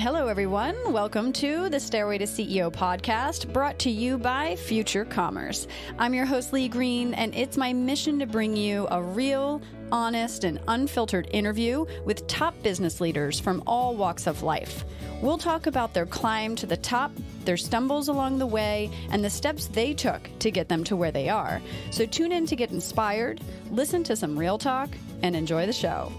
Hello, everyone. Welcome to the Stairway to CEO podcast brought to you by Future Commerce. I'm your host, Lee Green, and it's my mission to bring you a real, honest, and unfiltered interview with top business leaders from all walks of life. We'll talk about their climb to the top, their stumbles along the way, and the steps they took to get them to where they are. So tune in to get inspired, listen to some real talk, and enjoy the show.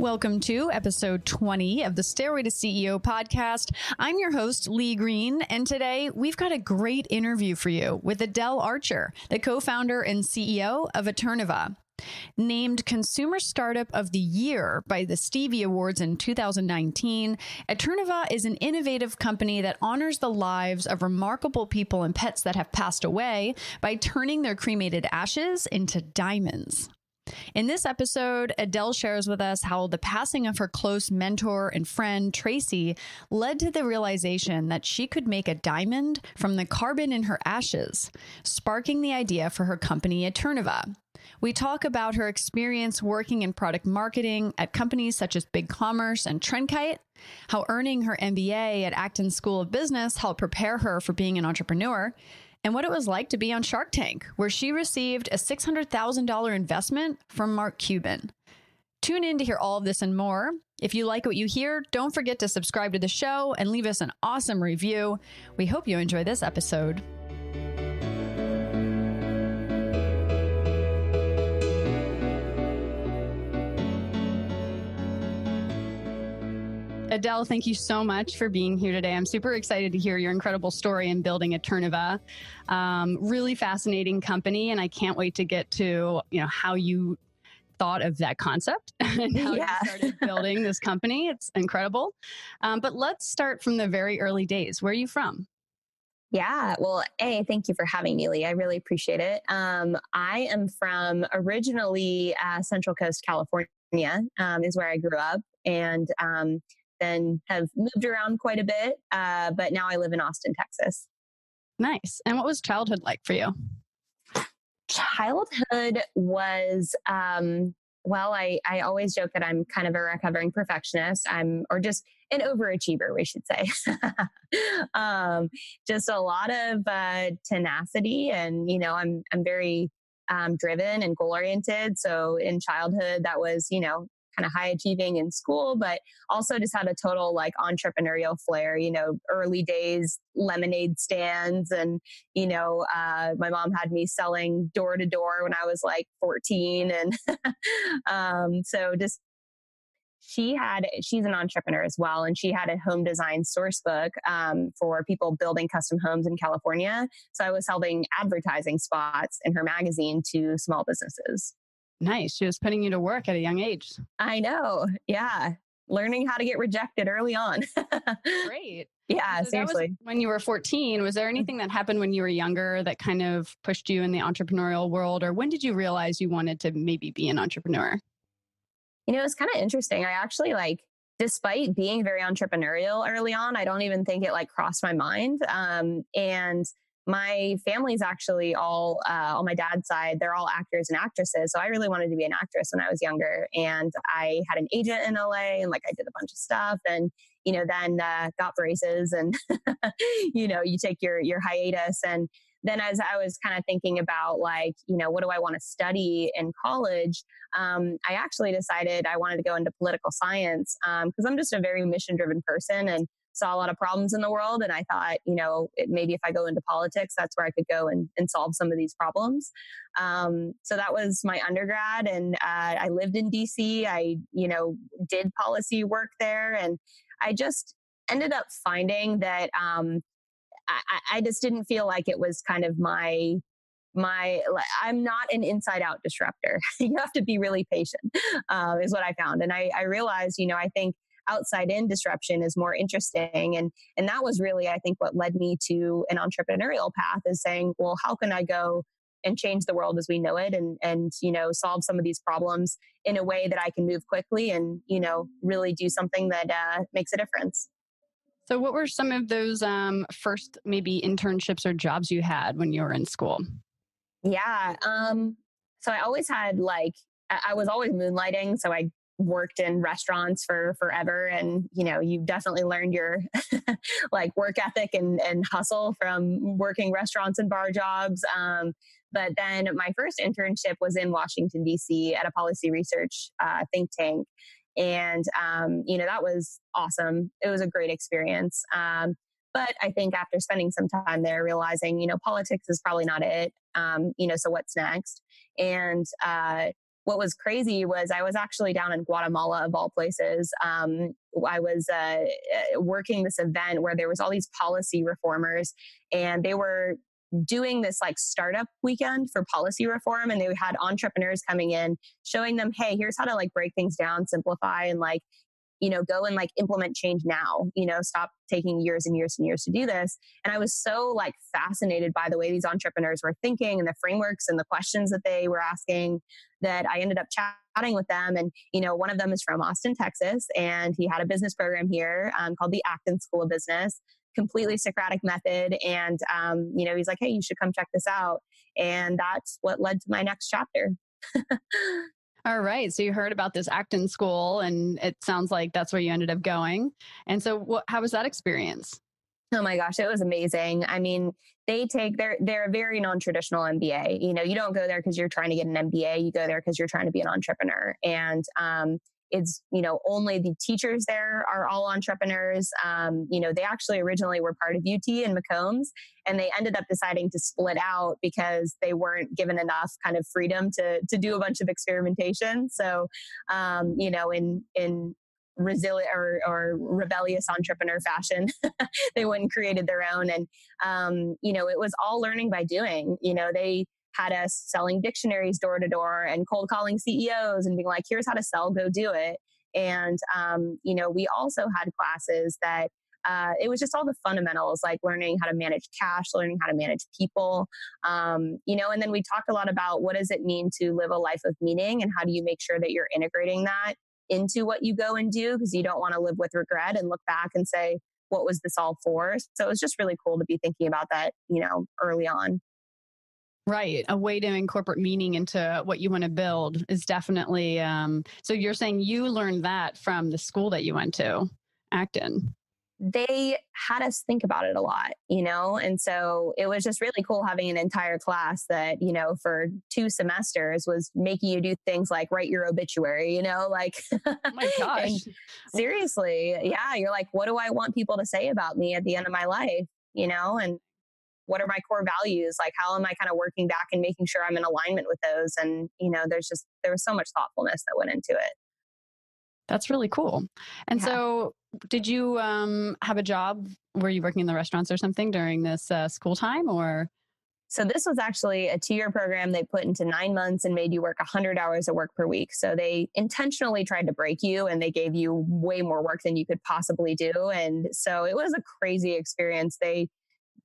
Welcome to episode 20 of the Stairway to CEO podcast. I'm your host, Lee Green, and today we've got a great interview for you with Adelle Archer, the co founder and CEO of Eterneva. Named Consumer Startup of the Year by the Stevie Awards in 2019, Eterneva is an innovative company that honors the lives of remarkable people and pets that have passed away by turning their cremated ashes into diamonds. In this episode, Adelle shares with us how the passing of her close mentor and friend, Tracy, led to the realization that she could make a diamond from the carbon in her ashes, sparking the idea for her company, Eterneva. We talk about her experience working in product marketing at companies such as BigCommerce and Trendkite, how earning her MBA at Acton School of Business helped prepare her for being an entrepreneur, and what it was like to be on Shark Tank, where she received a $600,000 investment from Mark Cuban. Tune in to hear all of this and more. If you like what you hear, don't forget to subscribe to the show and leave us an awesome review. We hope you enjoy this episode. Adelle, thank you so much for being here today. I'm super excited to hear your incredible story in building Eterneva. Um, really fascinating company, and I can't wait to get to you know how you thought of that concept and how yeah. you started building this company. It's incredible. Um, but let's start from the very early days. Where are you from? Yeah, well, A, thank you for having me, Lee. I really appreciate it. Um, I am from originally uh, Central Coast, California, um, is where I grew up. And um, then have moved around quite a bit. Uh, but now I live in Austin, Texas. Nice. And what was childhood like for you? Childhood was, um, well, I, I always joke that I'm kind of a recovering perfectionist. I'm, or just an overachiever, we should say. um, just a lot of uh, tenacity, and you know, I'm I'm very um, driven and goal oriented. So in childhood, that was you know kind of high achieving in school, but also just had a total like entrepreneurial flair, you know, early days lemonade stands. And, you know, uh, my mom had me selling door to door when I was like 14. And um, so just she had she's an entrepreneur as well and she had a home design source book um, for people building custom homes in california so i was selling advertising spots in her magazine to small businesses Nice. She was putting you to work at a young age. I know. Yeah. Learning how to get rejected early on. Great. Yeah, so seriously. when you were 14, was there mm. anything that happened when you were younger that kind of pushed you in the entrepreneurial world? Or when did you realize you wanted to maybe be an entrepreneur? You know, it's kind of interesting. I actually like, despite being very entrepreneurial early on, I don't even think it like crossed my mind. Um, and my family's actually all uh, on my dad's side they're all actors and actresses so i really wanted to be an actress when i was younger and i had an agent in la and like i did a bunch of stuff and you know then uh, got braces and you know you take your your hiatus and then as i was kind of thinking about like you know what do i want to study in college um, i actually decided i wanted to go into political science because um, i'm just a very mission driven person and saw a lot of problems in the world. And I thought, you know, it, maybe if I go into politics, that's where I could go and, and solve some of these problems. Um, so that was my undergrad. And uh, I lived in DC. I, you know, did policy work there. And I just ended up finding that um, I, I just didn't feel like it was kind of my my i'm not an inside out disruptor you have to be really patient uh, is what i found and I, I realized you know i think outside in disruption is more interesting and and that was really i think what led me to an entrepreneurial path is saying well how can i go and change the world as we know it and and you know solve some of these problems in a way that I can move quickly and you know really do something that uh, makes a difference. So, what were some of those um, first maybe internships or jobs you had when you were in school? Yeah. Um, so I always had like I was always moonlighting. So I worked in restaurants for forever and you know you've definitely learned your like work ethic and, and hustle from working restaurants and bar jobs um, but then my first internship was in washington d.c at a policy research uh, think tank and um, you know that was awesome. It was a great experience um, but i think after spending some time there realizing you know politics is probably not it um, you know so what's next? And uh, what was crazy was I was actually down in Guatemala of all places. Um, I was uh, uh, working this event where there was all these policy reformers, and they were doing this like startup weekend for policy reform, and they had entrepreneurs coming in, showing them, hey, here's how to like break things down, simplify, and like you know, go and like implement change now, you know, stop taking years and years and years to do this. And I was so like fascinated by the way these entrepreneurs were thinking and the frameworks and the questions that they were asking that I ended up chatting with them. And, you know, one of them is from Austin, Texas, and he had a business program here um, called the Acton School of Business completely Socratic method. And, um, you know, he's like, hey, you should come check this out. And that's what led to my next chapter. All right. So you heard about this Acton school, and it sounds like that's where you ended up going. And so, how was that experience? Oh my gosh, it was amazing. I mean, they take they're they're a very non-traditional MBA. You know, you don't go there because you're trying to get an MBA. You go there because you're trying to be an entrepreneur. And um, it's you know only the teachers there are all entrepreneurs. Um, you know they actually originally were part of ut and mccombs and they ended up deciding to split out because they weren't given enough kind of freedom to to do a bunch of experimentation. So um, you know in in resilient or, or, rebellious entrepreneur fashion they went and created their own. And um, you know it was all learning by doing. You know they had us selling dictionaries door to door and cold calling CEOs and being like, here's how to sell, go do it. And, um, you know, we also had classes that uh, it was just all the fundamentals like learning how to manage cash learning how to manage people um, you know and then we talked a lot about what does it mean to live a life of meaning and how do you make sure that you're integrating that into what you go and do because you don't want to live with regret and look back and say what was this all for so it was just really cool to be thinking about that you know early on Right. A way to incorporate meaning into what you want to build is definitely. Um, so you're saying you learned that from the school that you went to, Acton. They had us think about it a lot, you know? And so it was just really cool having an entire class that, you know, for two semesters was making you do things like write your obituary, you know, like, oh my gosh. seriously. Yeah. You're like, what do I want people to say about me at the end of my life? You know, and what are my core values like how am i kind of working back and making sure i'm in alignment with those and you know there's just there was so much thoughtfulness that went into it that's really cool and yeah. so did you um, have a job were you working in the restaurants or something during this uh, school time or so this was actually a two-year program they put into nine months and made you work 100 hours of work per week. So they intentionally tried to break you and they gave you way more work than you could possibly do. And so it was a crazy experience. They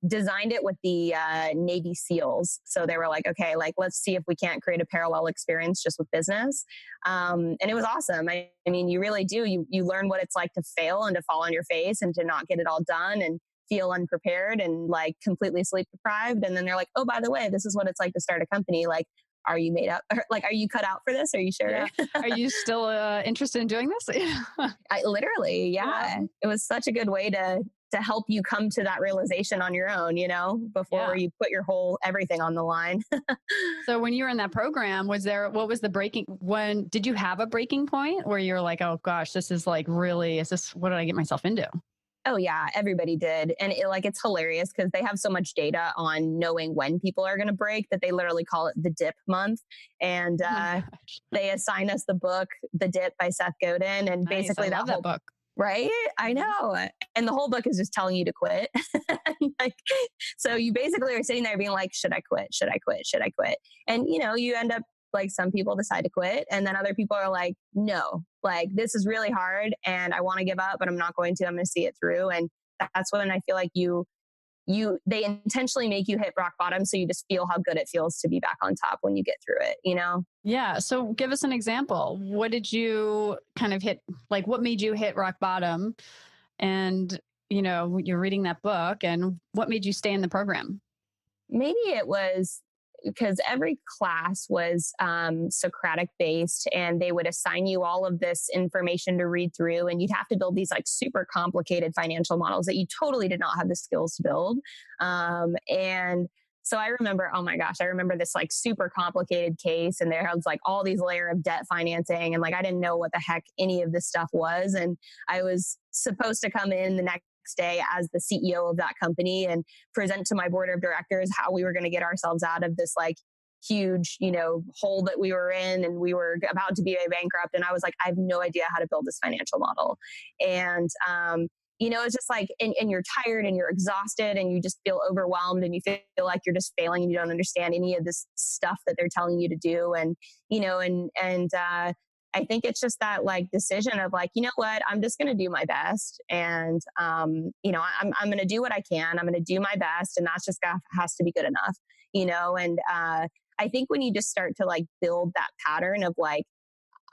designed it with the uh, Navy SEALs. So they were like, okay, like let's see if we can't create a parallel experience just with business. Um, and it was awesome. I, I, mean, you really do. You you learn what it's like to fail and to fall on your face and to not get it all done and feel unprepared and like completely sleep deprived. And then they're like, oh, by the way, this is what it's like to start a company. Like are you made up like are you cut out for this are you sure yeah. are you still uh, interested in doing this I, literally yeah. yeah. it was such a good way to to help you come to that realization on your own, you know, before yeah. you put your whole everything on the line. so when you were in that program, was there what was the breaking when did you have a breaking point where you're like, "Oh gosh, this is like really is this what did I get myself into?" Oh yeah, everybody did. And it, like it's hilarious cuz they have so much data on knowing when people are going to break that they literally call it the dip month. And oh uh, oh they assign us the book The Dip by Seth Godin and nice. basically that, whole, that book right i mm-hmm. know and the whole book is just telling you to quit. Like so you basically are sitting there being like should i quit? Should i quit? Should i quit? And you know you end up like some people decide to quit and then other people are like no. Like this is really hard and i want to give up but i'm not going to. I'm going to see it through. And that's when i feel like you you they intentionally make you hit rock bottom so you just feel how good it feels to be back on top when you get through it you know? Yeah so give us an example. What did you kind of hit like what made you hit rock bottom and you know you're reading that book and what made you stay in the program maybe it was because every class was um, Socratic based and they would assign you all of this information to read through and you'd have to build these like super complicated financial models that you totally did not have the skills to build. Um, and so I remember, oh my gosh, I remember this like super complicated case and there was like all these layer of debt financing and like I didn't know what the heck any of this stuff was. And I was supposed to come in the next day as the CEO of that company and present to my board of directors how we were going to get ourselves out of this like huge, you know, hole that we were in and we were about to be a bankrupt. And I was like, I have no idea how to build this financial model. And, um, you know, it's just like, and, and you're tired and you're exhausted and you just feel overwhelmed and you feel like you're just failing and you don't understand any of this stuff that they're telling you to do. And, you know, and, and, uh, I think it's just that like decision of like, you know what, I'm just going to do my best. And, um, you know, I'm, I'm going to do what I can. I'm going to do my best. And that's just got, has to be good enough, you know? And, uh, I think when you just start to like build that pattern of like,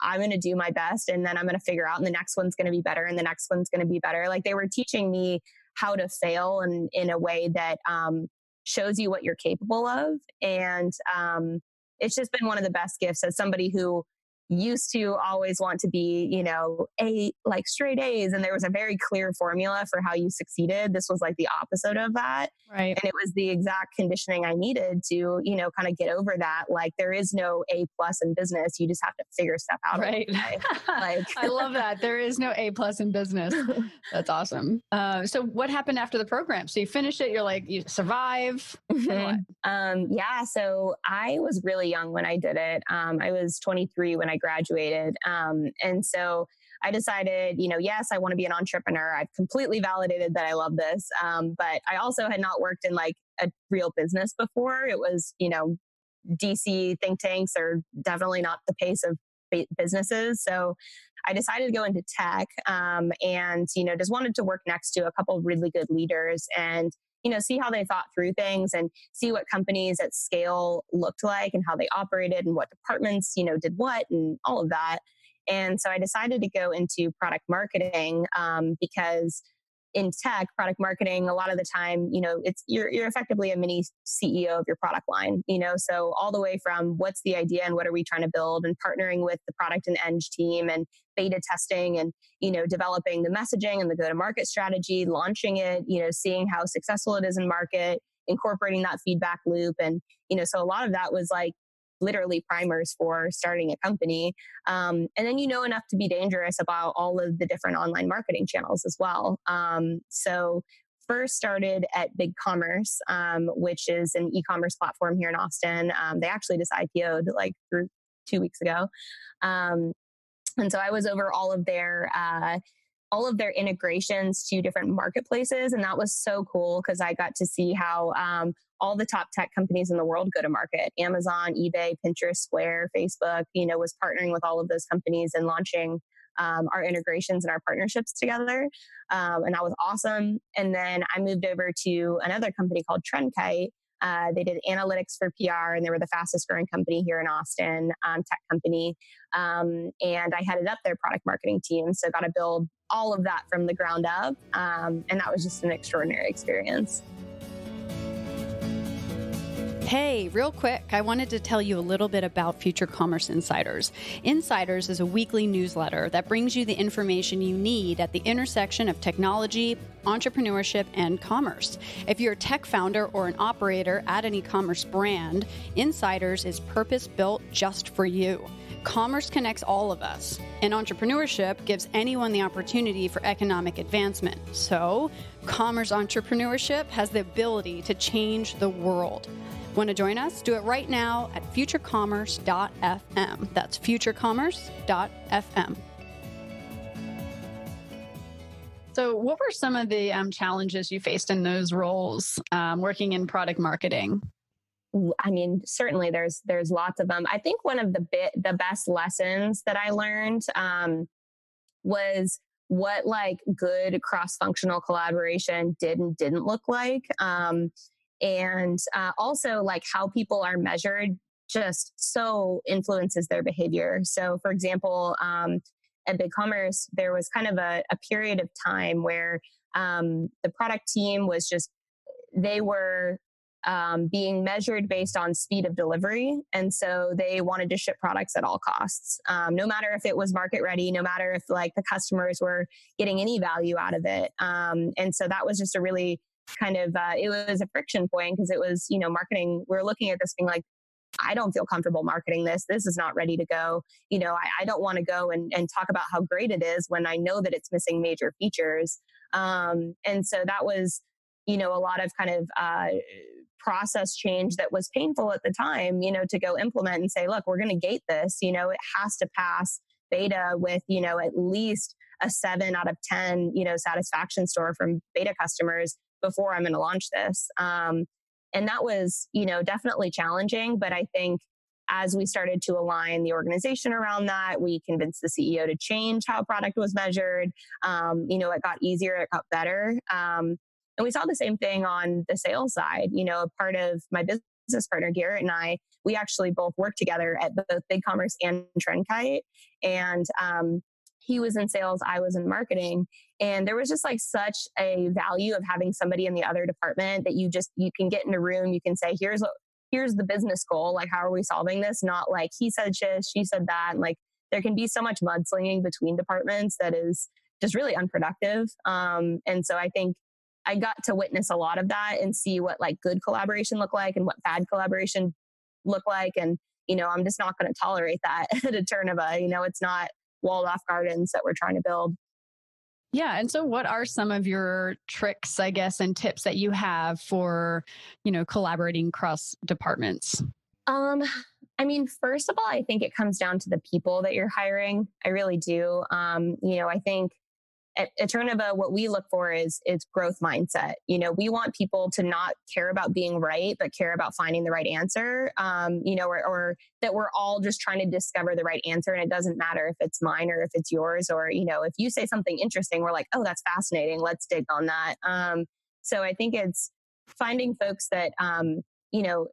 I'm going to do my best and then I'm going to figure out and the next one's going to be better and the next one's going to be better. Like they were teaching me how to fail and in a way that, um, shows you what you're capable of. And, um, it's just been one of the best gifts as somebody who used to always want to be, you know, a like straight A's and there was a very clear formula for how you succeeded. This was like the opposite of that. Right. And it was the exact conditioning I needed to, you know, kind of get over that. Like there is no A plus in business. You just have to figure stuff out. Right. like I love that. There is no A plus in business. That's awesome. Uh, so what happened after the program? So you finish it, you're like, you survive. Mm-hmm. Um, yeah. So I was really young when I did it. Um, I was 23 when I graduated. Um, and so I decided, you know, yes, I want to be an entrepreneur. I've completely validated that I love this. Um, but I also had not worked in like a real business before. It was, you know, DC think tanks are definitely not the pace of businesses. So I decided to go into tech um, and, you know, just wanted to work next to a couple really good leaders and, you know, see how they thought through things and see what companies at scale looked like and how they operated and what departments, you know, did what and all of that. And so I decided to go into product marketing um, because in tech product marketing a lot of the time you know it's you're, you're effectively a mini ceo of your product line you know? So all the way from what's the idea and what are we trying to build and partnering with the product and eng team and beta testing and you know developing the messaging and the go to market strategy launching it you know seeing how successful it is in market incorporating that feedback loop and you know so a lot of that was like literally primers for starting a company. Um, and then you know enough to be dangerous about all of the different online marketing channels as well. Um, so first started at BigCommerce, um, which is an e-commerce platform here in Austin. Um, they actually just IPO'd like two weeks ago. Um, and so I was over all of their uh, all of their integrations to different marketplaces. And that was so cool because I got to see how um, all the top tech companies in the world go to market Amazon, eBay, Pinterest, Square, Facebook, you know, was partnering with all of those companies and launching um, our integrations and our partnerships together. Um, and that was awesome. And then I moved over to another company called Trendkite. Uh, they did analytics for PR, and they were the fastest growing company here in Austin, um, tech company. Um, and I headed up their product marketing team, so got to build all of that from the ground up. Um, and that was just an extraordinary experience. Hey, real quick, I wanted to tell you a little bit about Future Commerce Insiders. Insiders is a weekly newsletter that brings you the information you need at the intersection of technology, entrepreneurship, and commerce. If you're a tech founder or an operator at an e commerce brand, Insiders is purpose built just for you. Commerce connects all of us, and entrepreneurship gives anyone the opportunity for economic advancement. So, commerce entrepreneurship has the ability to change the world. Want to join us? Do it right now at futurecommerce.fm. That's futurecommerce.fm. So, what were some of the um, challenges you faced in those roles um, working in product marketing? I mean, certainly there's there's lots of them. I think one of the bit the best lessons that I learned um, was what like good cross functional collaboration did and didn't look like. Um, and uh, also like how people are measured just so influences their behavior. So, for example, um, at BigCommerce, there was kind of a, a period of time where um, the product team was just, they were um, being measured based on speed of delivery. And so they wanted to ship products at all costs, um, no matter if it was market ready, no matter if like the customers were getting any value out of it. Um, and so that was just a really kind of, uh, it was a friction point because it was, you know, marketing. We are looking at this being like, I don't feel comfortable marketing this. This is not ready to go. You know, I, I don't want to go and, and talk about how great it is when I know that it's missing major features. Um, and so that was, you know, a lot of kind of uh, process change that was painful at the time, you know, to go implement and say, look, we're going to gate this. You know, it has to pass beta with, you know, at least a seven out of 10, you know, satisfaction score from beta customers before I'm going to launch this. Um, and that was, you know, definitely challenging. But I think as we started to align the organization around that, we convinced the CEO to change how product was measured. Um, you know, it got easier, it got better. Um, and we saw the same thing on the sales side. You know, a part of my business partner, Garrett, and I, we actually both worked together at both BigCommerce and Trendkite. And um, he was in sales, I was in marketing. And there was just like such a value of having somebody in the other department that you just, you can get in a room, you can say, here's what, here's the business goal. Like, how are we solving this? Not like he said this, she said that. And like, there can be so much mudslinging between departments that is just really unproductive. Um, and so I think I got to witness a lot of that and see what like good collaboration look like and what bad collaboration look like. And, you know, I'm just not going to tolerate that at Eterneva, you know, it's not walled off gardens that we're trying to build. Yeah. And so what are some of your tricks, I guess, and tips that you have for, you know, collaborating cross departments? Um, I mean, first of all, I think it comes down to the people that you're hiring. I really do. Um, you know, I think at Eterneva, what we look for is is growth mindset. You know, we want people to not care about being right, but care about finding the right answer. Um, you know, or, or that we're all just trying to discover the right answer, and it doesn't matter if it's mine or if it's yours, or you know, if you say something interesting, we're like, oh, that's fascinating. Let's dig on that. Um, so I think it's finding folks that um, you know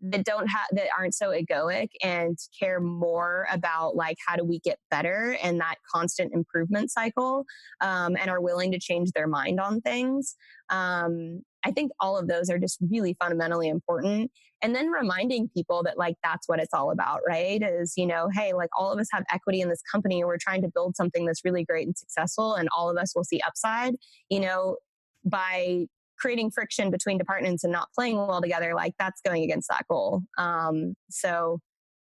that don't have that aren't so egoic and care more about like how do we get better and that constant improvement cycle um, and are willing to change their mind on things um, i think all of those are just really fundamentally important. And then reminding people that like that's what it's all about right is you know hey like all of us have equity in this company and we're trying to build something that's really great and successful and all of us will see upside you know by creating friction between departments and not playing well together, like that's going against that goal. Um, so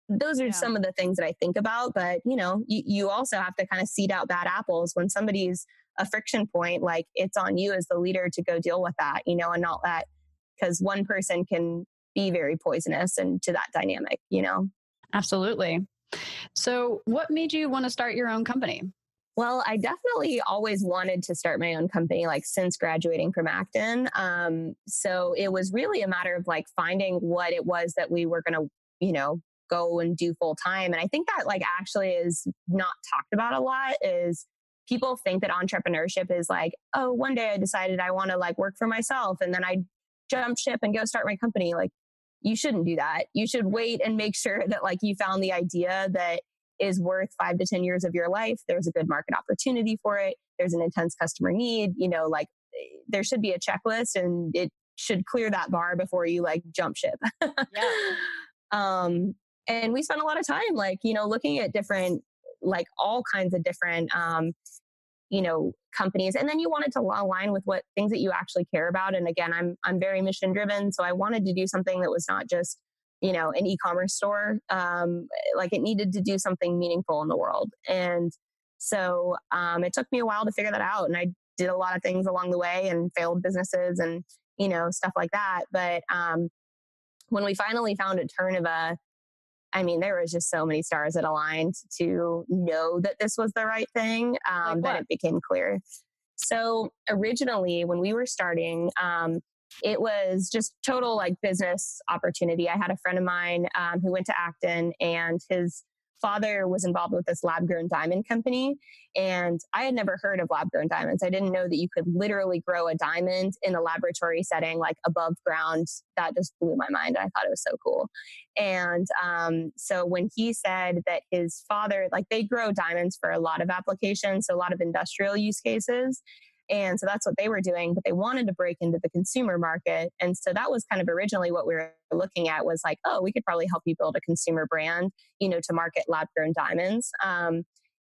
those are yeah. some of the things that I think about. But you know, you, you also have to kind of seed out bad apples when somebody's a friction point. Like it's on you as the leader to go deal with that, you know, and not let because one person can be very poisonous and to that dynamic, you know. Absolutely. So, what made you want to start your own company? Well, I definitely always wanted to start my own company, like since graduating from Acton. Um, so it was really a matter of like finding what it was that we were going to, you know, go and do full time. And I think that like actually is not talked about a lot is people think that entrepreneurship is like, oh, one day I decided I want to like work for myself and then I jump ship and go start my company. Like you shouldn't do that. You should wait and make sure that like you found the idea that is worth five to 10 years of your life. There's a good market opportunity for it. There's an intense customer need. You know, like there should be a checklist and it should clear that bar before you like jump ship. yeah. Um, and we spent a lot of time like, you know, looking at different, like all kinds of different, um, you know, companies. And then you wanted to align with what things that you actually care about. And again, I'm, I'm very mission driven. So I wanted to do something that was not just you know an e-commerce store um, like it needed to do something meaningful in the world. And so um, it took me a while to figure that out and i did a lot of things along the way and failed businesses and you know stuff like that. But um, when we finally found Eterneva I mean, there was just so many stars that aligned to know that this was the right thing um, like that it became clear. So originally, when we were starting, um, it was just total like business opportunity. I had a friend of mine um, who went to Acton and his father was involved with this lab grown diamond company. And I had never heard of lab grown diamonds. I didn't know that you could literally grow a diamond in a laboratory setting, like above ground. That just blew my mind. I thought it was so cool. And um, so when he said that his father, like they grow diamonds for a lot of applications, so a lot of industrial use cases. And so that's what they were doing, but they wanted to break into the consumer market. And so that was kind of originally what we were looking at was like, oh, we could probably help you build a consumer brand, you know, to market lab grown diamonds. Um,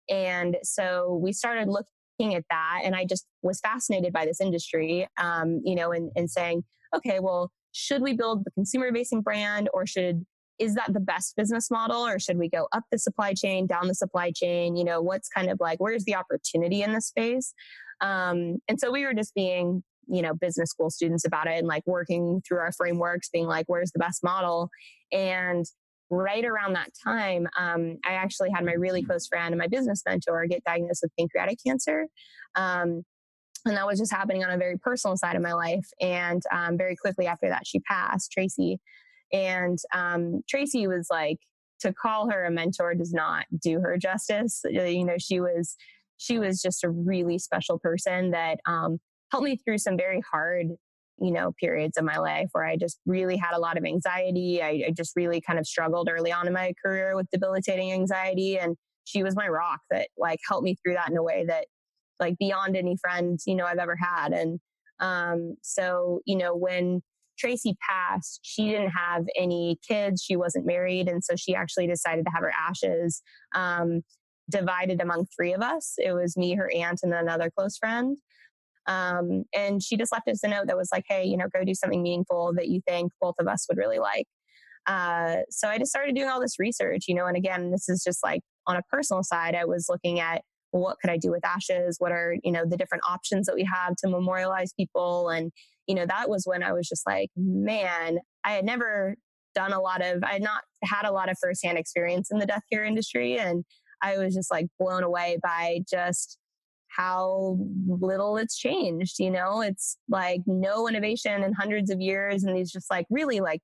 and so we started looking at that. And I just was fascinated by this industry, um, you know, and, and saying, okay, well, should we build the consumer facing brand or should is that the best business model or should we go up the supply chain down the supply chain you know what's kind of like where's the opportunity in this space um, and so we were just being, you know, business school students about it and like working through our frameworks, being like, where's the best model? And right around that time, um, I actually had my really close friend and my business mentor get diagnosed with pancreatic cancer. Um, and that was just happening on a very personal side of my life. And um, very quickly after that, she passed, Tracy. And um, Tracy was like, to call her a mentor does not do her justice. You know, she was she was just a really special person that um, helped me through some very hard you know periods of my life where i just really had a lot of anxiety. I, I, just really kind of struggled early on in my career with debilitating anxiety and she was my rock that like helped me through that in a way that like beyond any friend you know i've ever had. And um, so you know when tracy passed she didn't have any kids. She wasn't married and so she actually decided to have her ashes. Um, divided among three of us. It was me, her aunt, and another close friend. Um, and she just left us a note that was like, hey, you know, go do something meaningful that you think both of us would really like. Uh, so I just started doing all this research, you know, and again, this is just like on a personal side, I was looking at well, what could I do with ashes? What are, you know, the different options that we have to memorialize people? And, you know, that was when I was just like, man, I had never done a lot of, I had not had a lot of firsthand experience in the death care industry. And I was just like blown away by just how little it's changed. You know, it's like no innovation in hundreds of years, and these just like really like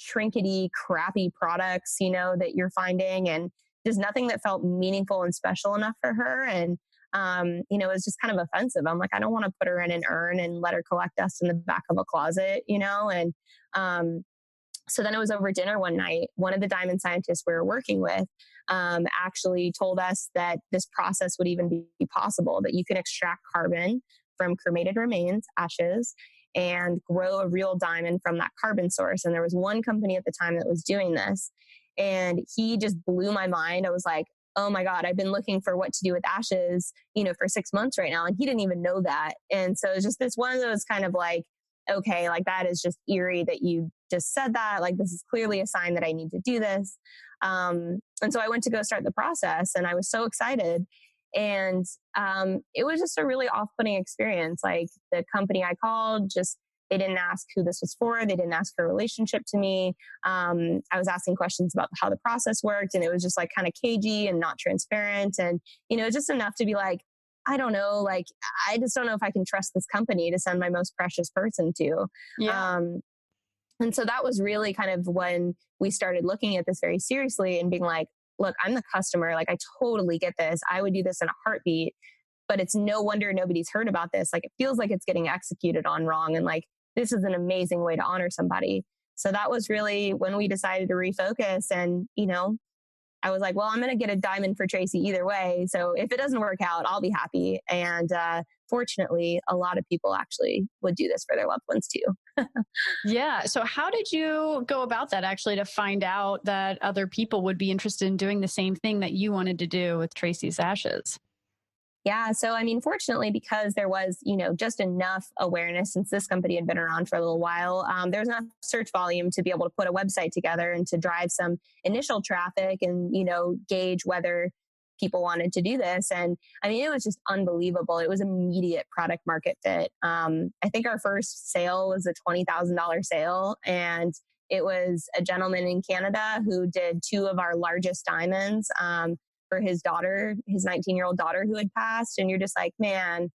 trinkety, crappy products, you know, that you're finding, and just nothing that felt meaningful and special enough for her. And um, you know, it was just kind of offensive. I'm like, I don't want to put her in an urn and let her collect dust in the back of a closet, you know, and um, so then it was over dinner one night. One of the diamond scientists we were working with um, actually told us that this process would even be possible, that you can extract carbon from cremated remains, ashes, and grow a real diamond from that carbon source. And there was one company at the time that was doing this. And he just blew my mind. I was like, oh my God, I've been looking for what to do with ashes, you know, for six months right now. And he didn't even know that. And so it's just this one of those kind of like, okay, like that is just eerie that you just said that. Like, this is clearly a sign that I need to do this. Um, and so I went to go start the process and I was so excited. And um, it was just a really off putting experience. Like, the company I called just they didn't ask who this was for. They didn't ask a relationship to me. Um, I was asking questions about how the process worked, and it was just like kind of cagey and not transparent. And, you know, just enough to be like, I don't know, like, I just don't know if I can trust this company to send my most precious person to. Yeah. Um, and so that was really kind of when we started looking at this very seriously and being like, look, I'm the customer. Like, I totally get this. I would do this in a heartbeat. But it's no wonder nobody's heard about this. Like, it feels like it's getting executed on wrong. And like, this is an amazing way to honor somebody. So that was really when we decided to refocus and, you know, I was like, well, I'm going to get a diamond for Tracy either way. So if it doesn't work out, I'll be happy. And uh, fortunately, a lot of people actually would do this for their loved ones too. yeah. So how did you go about that actually to find out that other people would be interested in doing the same thing that you wanted to do with Tracy's ashes? Yeah. So, I mean, fortunately, because there was, you know, just enough awareness since this company had been around for a little while, um, there's enough search volume to be able to put a website together and to drive some initial traffic and, you know, gauge whether people wanted to do this. And I mean, it was just unbelievable. It was immediate product market fit. Um, I think our first sale was a $20,000 sale. And it was a gentleman in Canada who did two of our largest diamonds. Um, for his daughter, his 19 year old daughter who had passed. And you're just like, man,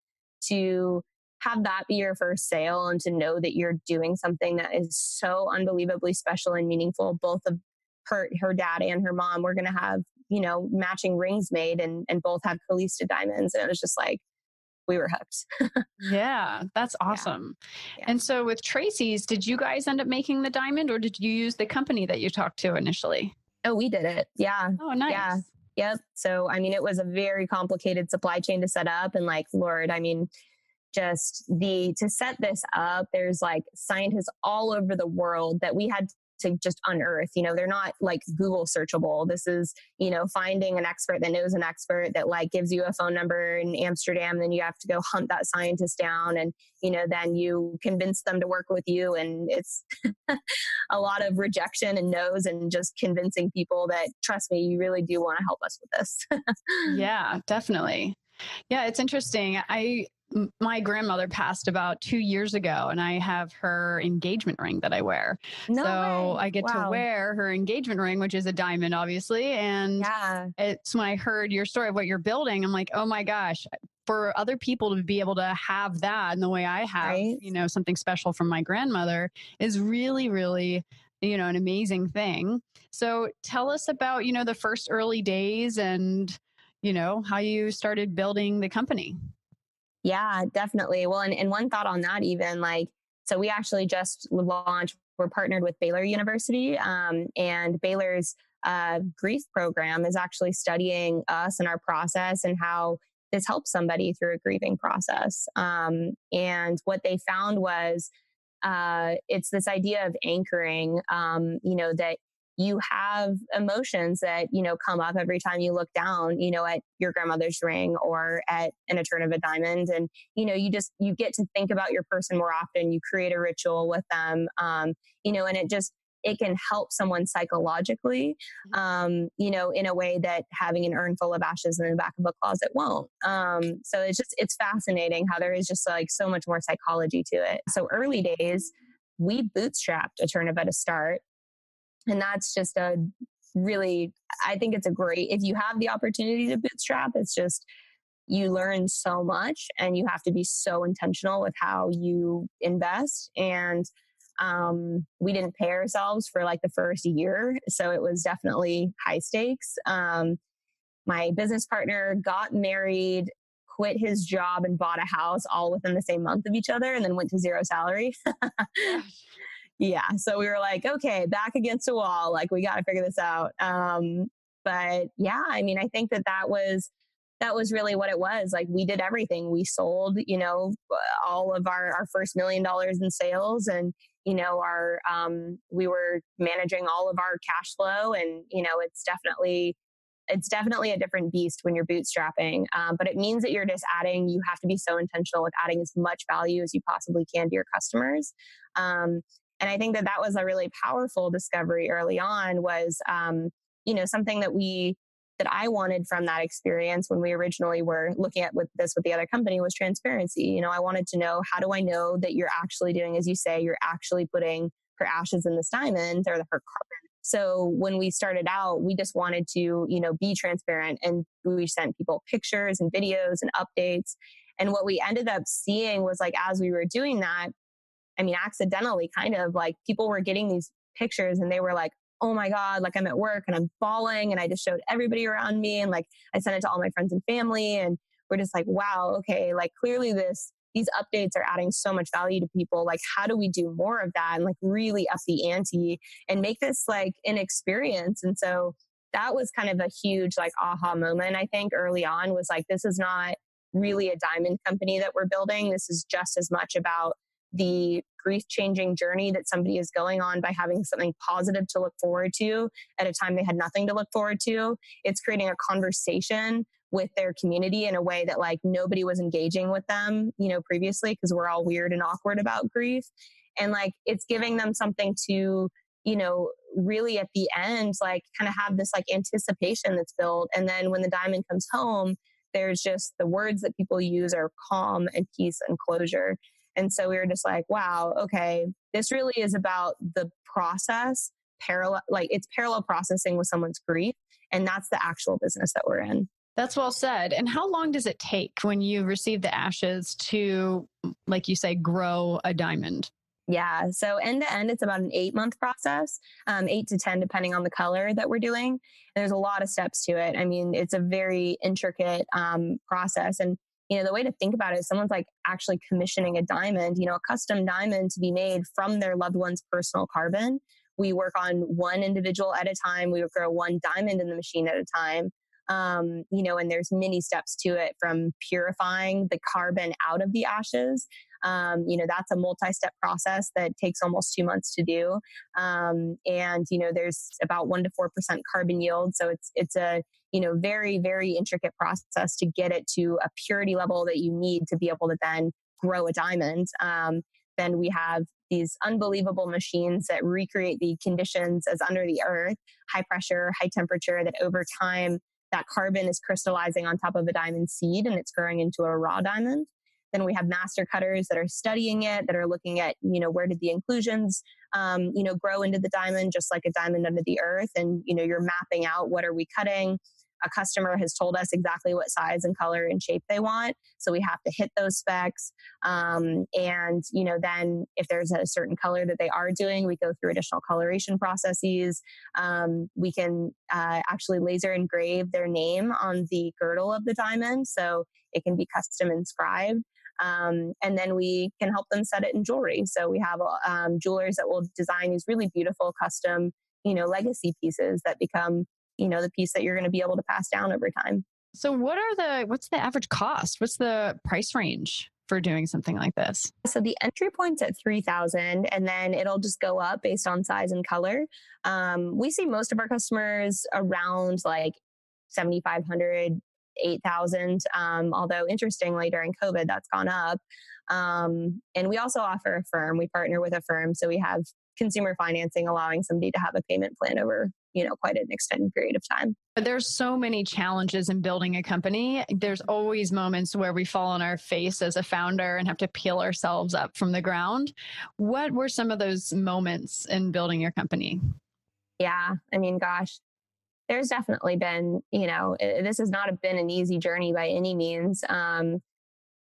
to have that be your first sale and to know that you're doing something that is so unbelievably special and meaningful, both of her, her dad and her mom, we're going to have you know, matching rings made and, and both have Calista diamonds. And it was just like, we were hooked. yeah, that's awesome. Yeah. Yeah. And so with Tracy's, did you guys end up making the diamond or did you use the company that you talked to initially? Oh, we did it. Yeah. Oh, nice. Yeah. Yep. So, I mean, it was a very complicated supply chain to set up. And like, Lord, I mean, just the to set this up there's like scientists all over the world that we had to just unearth. You know, they're not like Google searchable. This is, you know, finding an expert that knows an expert that like gives you a phone number in Amsterdam. Then you have to go hunt that scientist down and, you know, then you convince them to work with you. And it's a lot of rejection and no's and just convincing people that, trust me, you really do want to help us with this. yeah, definitely. Yeah, it's interesting. I my grandmother passed about two years ago, and I have her engagement ring that I wear. No so way. I get wow. to wear her engagement ring, which is a diamond, obviously. And yeah. it's when I heard your story of what you're building, I'm like, oh my gosh, for other people to be able to have that in the way I have, right? you know, something special from my grandmother is really, really you know an amazing thing so tell us about you know the first early days and you know how you started building the company yeah, definitely. Well, and, and one thought on that, even like, so we actually just launched, we're partnered with Baylor University, um, and Baylor's uh, grief program is actually studying us and our process and how this helps somebody through a grieving process. Um, and what they found was uh, it's this idea of anchoring, um, you know, that you have emotions that you know come up every time you look down you know at your grandmother's ring or at an Eterneva diamond. And you know you just you get to think about your person more often. You create a ritual with them um, you know and it just it can help someone psychologically mm-hmm. um, you know in a way that having an urn full of ashes in the back of a closet won't. Um, so it's just it's fascinating how there is just like so much more psychology to it. So early days we bootstrapped a Eterna a start and that's just a really, I think it's a great, if you have the opportunity to bootstrap, it's just, you learn so much and you have to be so intentional with how you invest. And um, we didn't pay ourselves for like the first year. So it was definitely high stakes. Um, my business partner got married, quit his job, and bought a house all within the same month of each other, and then went to zero salary yeah so we were like okay back against a wall like we got to figure this out. Um but yeah i mean i think that that was that was really what it was like we did everything. We sold you know all of our our first million dollars in sales and you know our um we were managing all of our cash flow and you know it's definitely it's definitely a different beast when you're bootstrapping um, but it means that you're just adding you have to be so intentional with adding as much value as you possibly can to your customers um, and I think that that was a really powerful discovery early on was, um, you know, something that we, that I wanted from that experience when we originally were looking at with this with the other company was transparency. You know, I wanted to know how do I know that you're actually doing, as you say, you're actually putting her ashes in this diamond or her carbon. So when we started out, we just wanted to, you know, be transparent and we sent people pictures and videos and updates. And what we ended up seeing was like, as we were doing that, I mean, accidentally kind of like people were getting these pictures and they were like, oh my God, like I'm at work and I'm bawling. And I just showed everybody around me and like I sent it to all my friends and family. And we're just like, wow, okay, like clearly this, these updates are adding so much value to people. Like, how do we do more of that and like really up the ante and make this like an experience? And so that was kind of a huge like aha moment, I think, early on was like, this is not really a diamond company that we're building. This is just as much about the grief changing journey that somebody is going on by having something positive to look forward to at a time they had nothing to look forward to. It's creating a conversation with their community in a way that like nobody was engaging with them, you know, previously because we're all weird and awkward about grief. And like it's giving them something to, you know, really at the end, like kind of have this like anticipation that's built. And then when the diamond comes home, there's just the words that people use are calm and peace and closure. And so we were just like, wow, okay, this really is about the process parallel, like it's parallel processing with someone's grief. And that's the actual business that we're in. That's well said. And how long does it take when you receive the ashes to, like you say, grow a diamond? Yeah. So end to end, it's about an eight month process, um, eight to 10, depending on the color that we're doing. And there's a lot of steps to it. I mean, it's a very intricate um, process. And, you know, the way to think about it is someone's like actually commissioning a diamond, you know, a custom diamond to be made from their loved one's personal carbon. We work on one individual at a time. We grow one diamond in the machine at a time. Um, you know, and there's many steps to it from purifying the carbon out of the ashes um, you know, that's a multi-step process that takes almost two months to do. Um, and, you know, there's about one to 4% carbon yield. So it's, it's a, you know, very, very intricate process to get it to a purity level that you need to be able to then grow a diamond. Um, then we have these unbelievable machines that recreate the conditions as under the earth, high pressure, high temperature, that over time that carbon is crystallizing on top of a diamond seed and it's growing into a raw diamond. Then we have master cutters that are studying it, that are looking at, you know, where did the inclusions, um, you know, grow into the diamond, just like a diamond under the earth. And, you know, you're mapping out what are we cutting. A customer has told us exactly what size and color and shape they want. So we have to hit those specs. Um, and, you know, then if there's a certain color that they are doing, we go through additional coloration processes. Um, we can uh, actually laser engrave their name on the girdle of the diamond. So it can be custom inscribed. Um, and then we can help them set it in jewelry. So we have um, jewelers that will design these really beautiful custom, you know, legacy pieces that become, you know, the piece that you're going to be able to pass down over time. So what are the what's the average cost? What's the price range? for doing something like this? So the entry point's at 3000 and then it'll just go up based on size and color. Um, we see most of our customers around like 7500 8,000. Um, although interestingly, during COVID, that's gone up. Um, and we also offer Affirm. We partner with Affirm. So we have consumer financing allowing somebody to have a payment plan over you know quite an extended period of time But there's so many challenges in building a company there's always moments where we fall on our face as a founder and have to peel ourselves up from the ground what were some of those moments in building your company yeah i mean gosh there's definitely been, you know, this has not been an easy journey by any means. Um,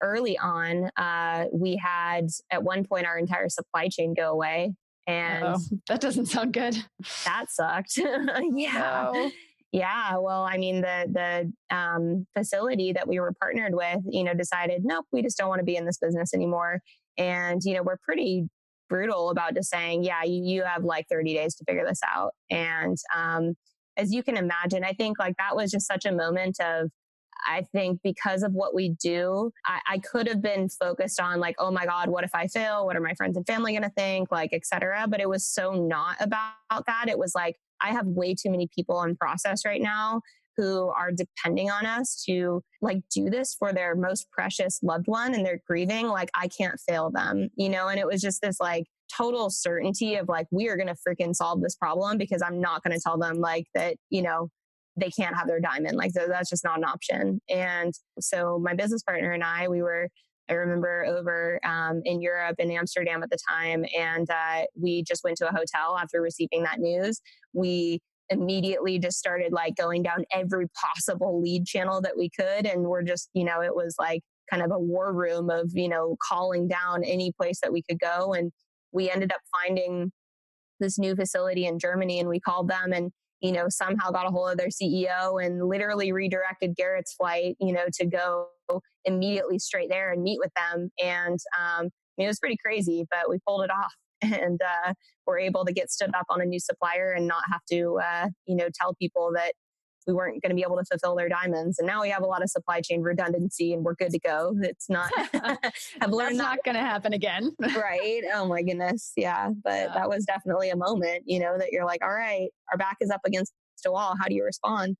early on, uh, we had at one point our entire supply chain go away. And Uh-oh. that doesn't sound good. That sucked. yeah. No. Yeah, well, I mean, the the um, facility that we were partnered with, you know, decided, nope, we just don't want to be in this business anymore. And you know, we're pretty brutal about just saying, yeah, you, you have like 30 days to figure this out. And um, as you can imagine, I think like that was just such a moment of, I think because of what we do, I, I could have been focused on like, oh my God, what if I fail? What are my friends and family going to think? Like, etc. But it was so not about that. It was like, I have way too many people in process right now who are depending on us to like do this for their most precious loved one and they're grieving like i can't fail them you know and it was just this like total certainty of like, we are going to freaking solve this problem because I'm not going to tell them like that, you know, they can't have their diamond. Like, that's just not an option. And so my business partner and I, we were, I remember over um, in Europe in Amsterdam at the time, and uh, we just went to a hotel after receiving that news. We immediately just started like going down every possible lead channel that we could. And we're just, you know, it was like kind of a war room of, you know, calling down any place that we could go. And we ended up finding this new facility in Germany and we called them and you know somehow got a hold of their CEO and literally redirected Garrett's flight you know to go immediately straight there and meet with them. And um, it was pretty crazy but we pulled it off and uh, we're able to get stood up on a new supplier and not have to uh, you know tell people that we weren't going to be able to fulfill their diamonds. And now we have a lot of supply chain redundancy and we're good to go. It's not, I've learned That's not going to happen again. right. Oh my goodness. Yeah. But yeah. that was definitely a moment, you know, that you're like, all right, our back is up against a wall. How do you respond?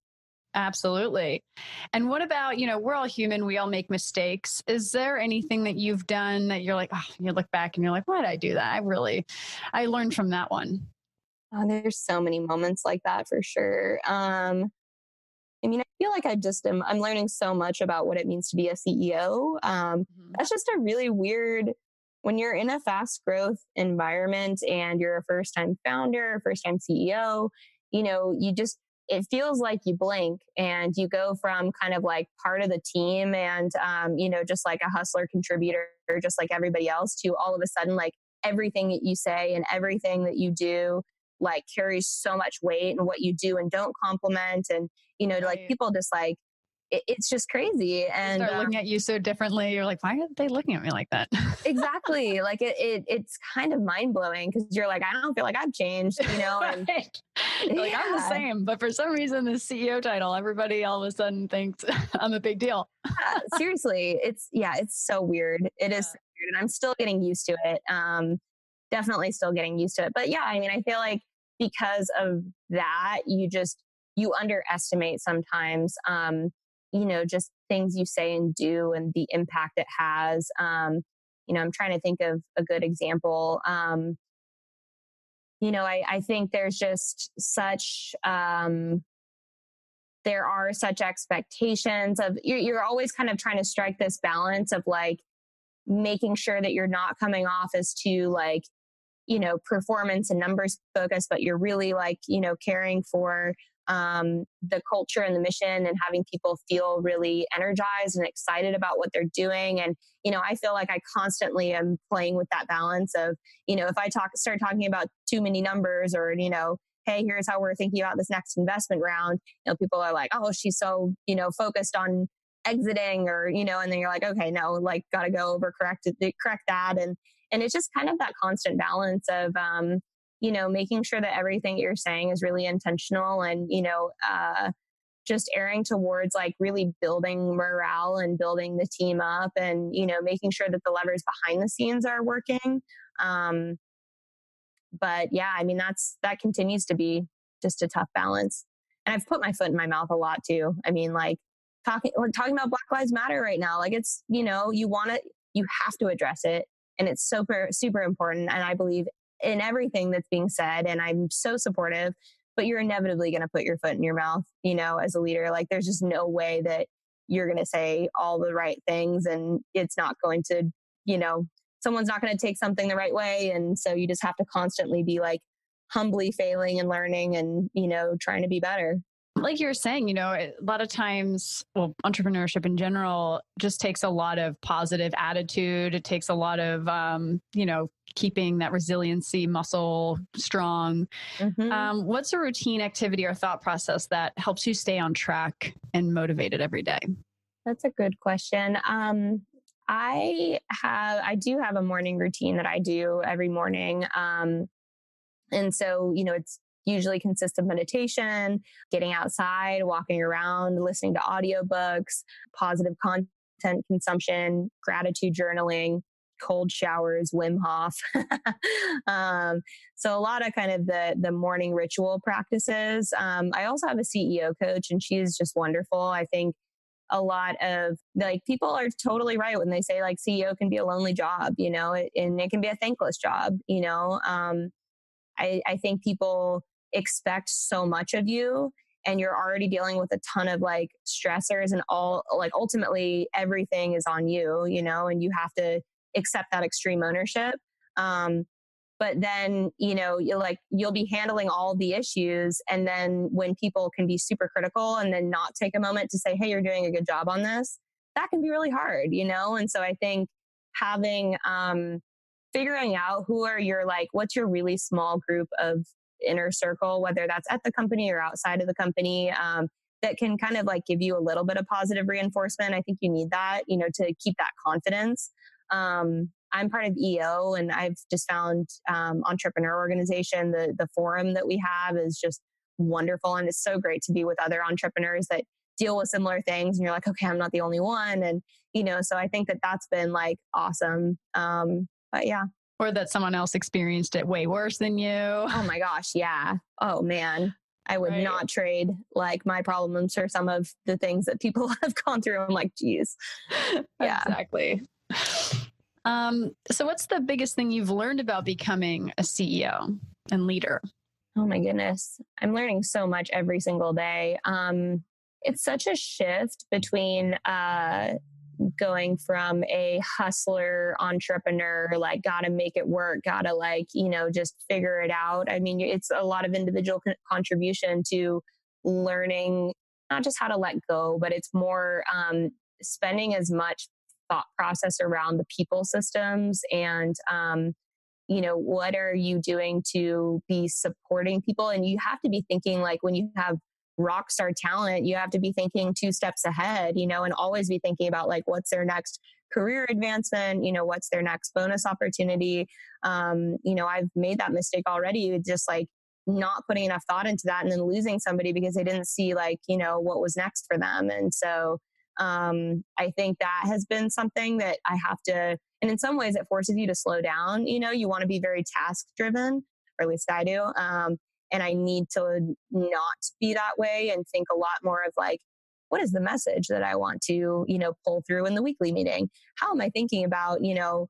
Absolutely. And what about, you know, we're all human, we all make mistakes. Is there anything that you've done that you're like, oh, you look back and you're like, why did I do that? I really, I learned from that one. Oh, there's so many moments like that for sure. Um, I mean, I feel like I just am, I'm learning so much about what it means to be a CEO. Um, mm-hmm. That's just a really weird, when you're in a fast growth environment and you're a first time founder, first time CEO, you know, you just, it feels like you blink and you go from kind of like part of the team and, um, you know, just like a hustler contributor, just like everybody else to all of a sudden like everything that you say and everything that you do like carries so much weight and what you do and don't compliment and you know right. like people just like it, it's just crazy and start looking um, at you so differently you're like why are they looking at me like that exactly like it, it it's kind of mind-blowing because you're like i don't feel like i've changed you know and right. like yeah. i'm the same but for some reason the ceo title everybody all of a sudden thinks i'm a big deal yeah, seriously it's yeah it's so weird It yeah. is weird and i'm still getting used to it um definitely still getting used to it but yeah i mean i feel like because of that you just you underestimate sometimes um you know, just things you say and do and the impact it has. Um, you know, I'm trying to think of a good example. Um, you know, I, I think there's just such, um, there are such expectations of you're, you're always kind of trying to strike this balance of like making sure that you're not coming off as too like you know performance and numbers focused but you're really like you know caring for um, the culture and the mission and having people feel really energized and excited about what they're doing. And, you know, I feel like I constantly am playing with that balance of, you know, if I talk, start talking about too many numbers or, you know, hey, here's how we're thinking about this next investment round, you know, people are like, oh, she's so, you know, focused on exiting or, you know, and then you're like, okay, no, like gotta go over correct, correct that. And, and it's just kind of that constant balance of, um, you know, making sure that everything you're saying is really intentional and, you know, uh, just airing towards like really building morale and building the team up and, you know, making sure that the levers behind the scenes are working. Um, but yeah, I mean, that's, that continues to be just a tough balance. And I've put my foot in my mouth a lot too. I mean, like talking, talking about Black Lives Matter right now, like it's, you know, you want to, you have to address it and it's super super important and i believe in everything that's being said. And I'm so supportive, but you're inevitably going to put your foot in your mouth, you know, as a leader. Like there's just no way that you're going to say all the right things and it's not going to, you know, someone's not going to take something the right way. And so you just have to constantly be like humbly failing and learning and, you know, trying to be better like you're saying, you know, a lot of times, well, entrepreneurship in general just takes a lot of positive attitude. It takes a lot of, um, you know, keeping that resiliency muscle strong. Mm-hmm. Um, what's a routine activity or thought process that helps you stay on track and motivated every day? That's a good question. Um, I have, I do have a morning routine that I do every morning. Um, and so, you know, it's usually consists of meditation, getting outside, walking around, listening to audiobooks, positive content consumption, gratitude journaling, cold showers, Wim Hof. um, so a lot of kind of the the morning ritual practices. Um, I also have a CEO coach, and she's just wonderful. I think a lot of like people are totally right when they say like CEO can be a lonely job, you know, and it can be a thankless job, you know. Um, I, I think people expect so much of you and you're already dealing with a ton of like stressors and all like ultimately everything is on you you know and you have to accept that extreme ownership. Um but then you know you like you'll be handling all the issues and then when people can be super critical and then not take a moment to say hey you're doing a good job on this that can be really hard you know? And so i think having um figuring out who are your like what's your really small group of inner circle, whether that's at the company or outside of the company, um, that can kind of like give you a little bit of positive reinforcement. I think you need that, you know, to keep that confidence. Um, I'm part of EO and I've just found um, entrepreneur organization, the, the forum that we have is just wonderful. And it's so great to be with other entrepreneurs that deal with similar things. And you're like, okay, I'm not the only one. And, you know, so I think that that's been like awesome. Um, but yeah or that someone else experienced it way worse than you. Oh my gosh, yeah. Oh man. I would right. not trade like my problems for some of the things that people have gone through. I'm like, geez. Yeah. Exactly. Um, so what's the biggest thing you've learned about becoming a CEO and leader? Oh my goodness. I'm learning so much every single day. Um, it's such a shift between uh, going from a hustler entrepreneur, like gotta make it work, gotta like, you know, just figure it out. I mean, it's a lot of individual con- contribution to learning not just how to let go, but it's more um, spending as much thought process around the people systems and um, you know, what are you doing to be supporting people? And you have to be thinking like when you have rock star talent, you have to be thinking two steps ahead, you know, and always be thinking about like what's their next career advancement, you know, what's their next bonus opportunity. Um, you know, I've made that mistake already, just like not putting enough thought into that and then losing somebody because they didn't see like, you know, what was next for them. And so um, I think that has been something that I have to, and in some ways it forces you to slow down. You know, you want to be very task driven, or at least I do. Um, and I need to not be that way and think a lot more of like, what is the message that I want to, you know, pull through in the weekly meeting? How am I thinking about, you know,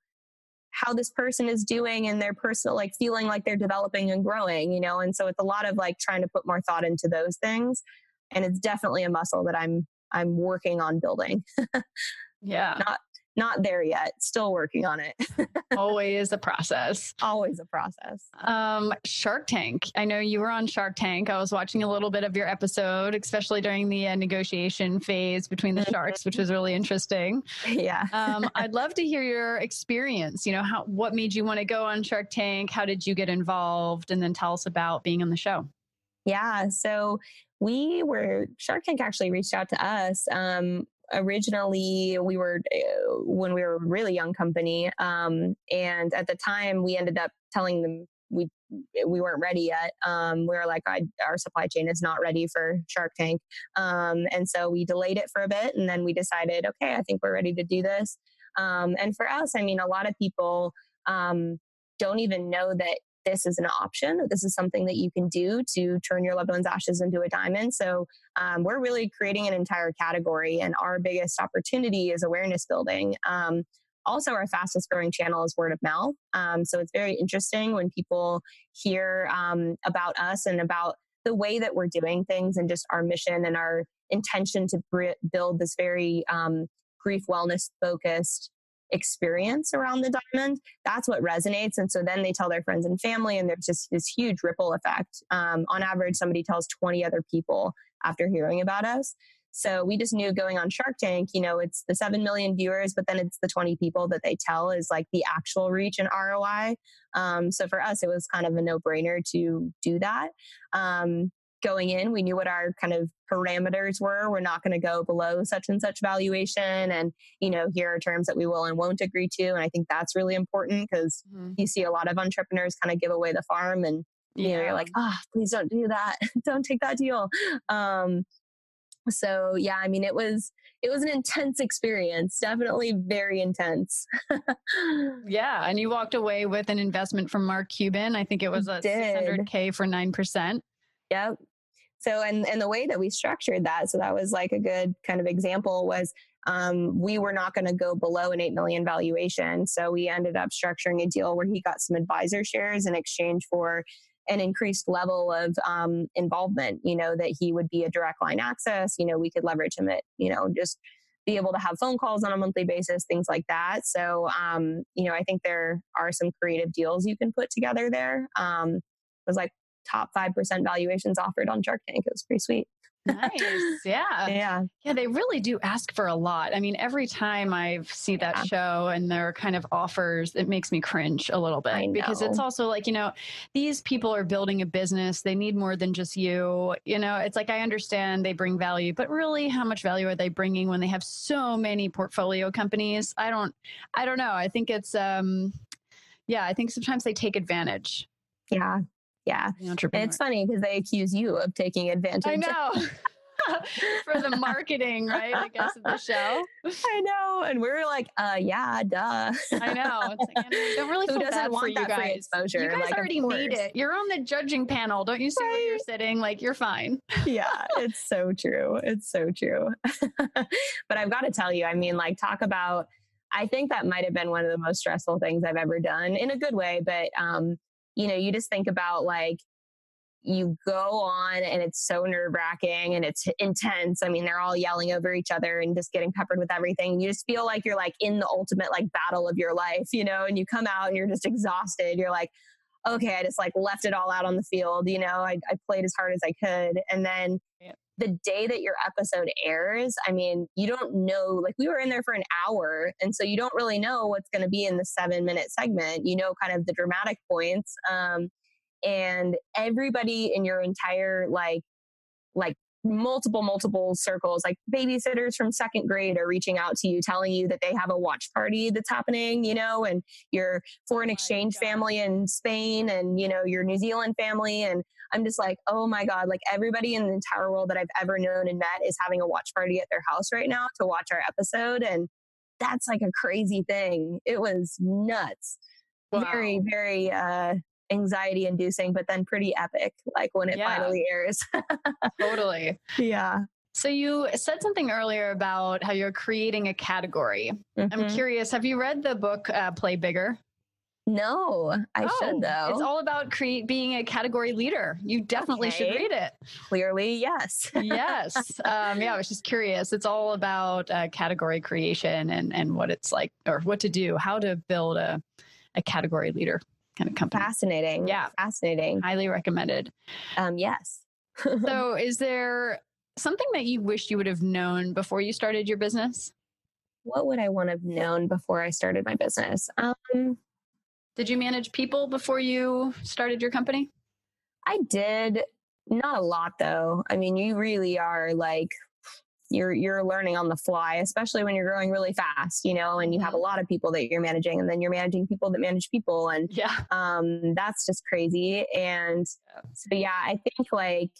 how this person is doing and their personal, like feeling like they're developing and growing, you know? And so it's a lot of like trying to put more thought into those things. And it's definitely a muscle that I'm, I'm working on building. yeah. Not, not there yet. Still working on it. Always a process. Always a process. Um, Shark Tank. I know you were on Shark Tank. I was watching a little bit of your episode, especially during the uh, negotiation phase between the sharks, which was really interesting. Yeah. um, I'd love to hear your experience. You know, how what made you want to go on Shark Tank? How did you get involved? And then tell us about being on the show. Yeah. So we were Shark Tank actually reached out to us. Um, originally we were uh, when we were a really young company um, and at the time we ended up telling them we we weren't ready yet. Um, we were like our supply chain is not ready for shark tank. Um, and so we delayed it for a bit and then we decided okay i think we're ready to do this. Um, and for us i mean a lot of people um, don't even know that this is an option, that this is something that you can do to turn your loved one's ashes into a diamond. So um, we're really creating an entire category, and our biggest opportunity is awareness building. Um, also, our fastest growing channel is word of mouth. Um, so it's very interesting when people hear um, about us and about the way that we're doing things and just our mission and our intention to build this very um, grief wellness focused experience around the diamond, that's what resonates. And so then they tell their friends and family, and there's just this huge ripple effect. Um, on average, somebody tells 20 other people after hearing about us. So we just knew going on Shark Tank, you know, it's the 7 million viewers, but then it's the 20 people that they tell is like the actual reach and ROI. Um, so for us, it was kind of a no brainer to do that. Um, going in, we knew what our kind of parameters were. We're not going to go below such and such valuation. And, you know, here are terms that we will and won't agree to. And I think that's really important because mm-hmm. you see a lot of entrepreneurs kind of give away the farm and, you yeah. know, you're like, ah, oh, please don't do that. don't take that deal. Um, so yeah, I mean, it was, it was an intense experience, definitely very intense. yeah. And you walked away with an investment from Mark Cuban. I think it was a 600K for 9%. Yep. So, and, and the way that we structured that, so that was like a good kind of example was um, we were not going to go below an 8 million valuation. So we ended up structuring a deal where he got some advisor shares in exchange for an increased level of um, involvement, you know, that he would be a direct line access, you know, we could leverage him at, you know, just be able to have phone calls on a monthly basis, things like that. So, um, you know, I think there are some creative deals you can put together there. Um, was like top 5% valuations offered on Shark Tank. It was pretty sweet. nice. Yeah. Yeah. Yeah. They really do ask for a lot. I mean, every time I see that yeah. show and their kind of offers, it makes me cringe a little bit because it's also like, you know, these people are building a business. They need more than just you. You know, it's like I understand they bring value, but really, how much value are they bringing when they have so many portfolio companies? I don't, I don't know. I think it's, um, yeah, I think sometimes they take advantage. Yeah. Yeah. And it's funny because they accuse you of taking advantage. I know. for the marketing, right? I guess of the show. I know, and we are like, uh, yeah, duh. I know. It's like, I don't really Who feel bad for you guys. exposure? You guys like, already made it. You're on the judging panel. Don't you see right? where you're sitting? Like you're fine. yeah, it's so true. It's so true. but I've got to tell you, I mean, like, talk about. I think that might have been one of the most stressful things I've ever done in a good way, but um, you know, you just think about like, you go on and it's so nerve wracking and it's intense. I mean, they're all yelling over each other and just getting peppered with everything. You just feel like you're like in the ultimate like battle of your life, you know, and you come out and you're just exhausted. You're like, okay, I just like left it all out on the field. You know, I, I played as hard as I could. And then the day that your episode airs, I mean, you don't know, like we were in there for an hour. And so you don't really know what's going to be in the seven minute segment. You know, kind of the dramatic points. Um, and everybody in your entire like, like multiple, multiple circles, like babysitters from second grade are reaching out to you, telling you that they have a watch party that's happening, you know, and your foreign oh exchange family in Spain and, you know, your New Zealand family. And I'm just like, oh my God, like everybody in the entire world that I've ever known and met is having a watch party at their house right now to watch our episode. And that's like a crazy thing. It was nuts. Wow. Very, very, uh, anxiety inducing, but then pretty epic, like when it yeah. finally airs. totally. Yeah. So you said something earlier about how you're creating a category. Mm-hmm. I'm curious, have you read the book uh, Play Bigger? No, I oh, should though. It's all about create being a category leader. You definitely okay. should read it. Clearly, yes. yes. Um, yeah, I was just curious. It's all about uh, category creation and and what it's like, or what to do, how to build a a category leader kind of company. Fascinating. Yeah. Fascinating. Highly recommended. Um, yes. so, is there something that you wish you would have known before you started your business? What would I want to have known before I started my business? Um, did you manage people before you started your company? I did. Not a lot though. I mean, you really are like you're you're learning on the fly especially when you're growing really fast you know and you have a mm-hmm. lot of people that you're managing and then you're managing people that manage people and yeah um that's just crazy and so yeah i think like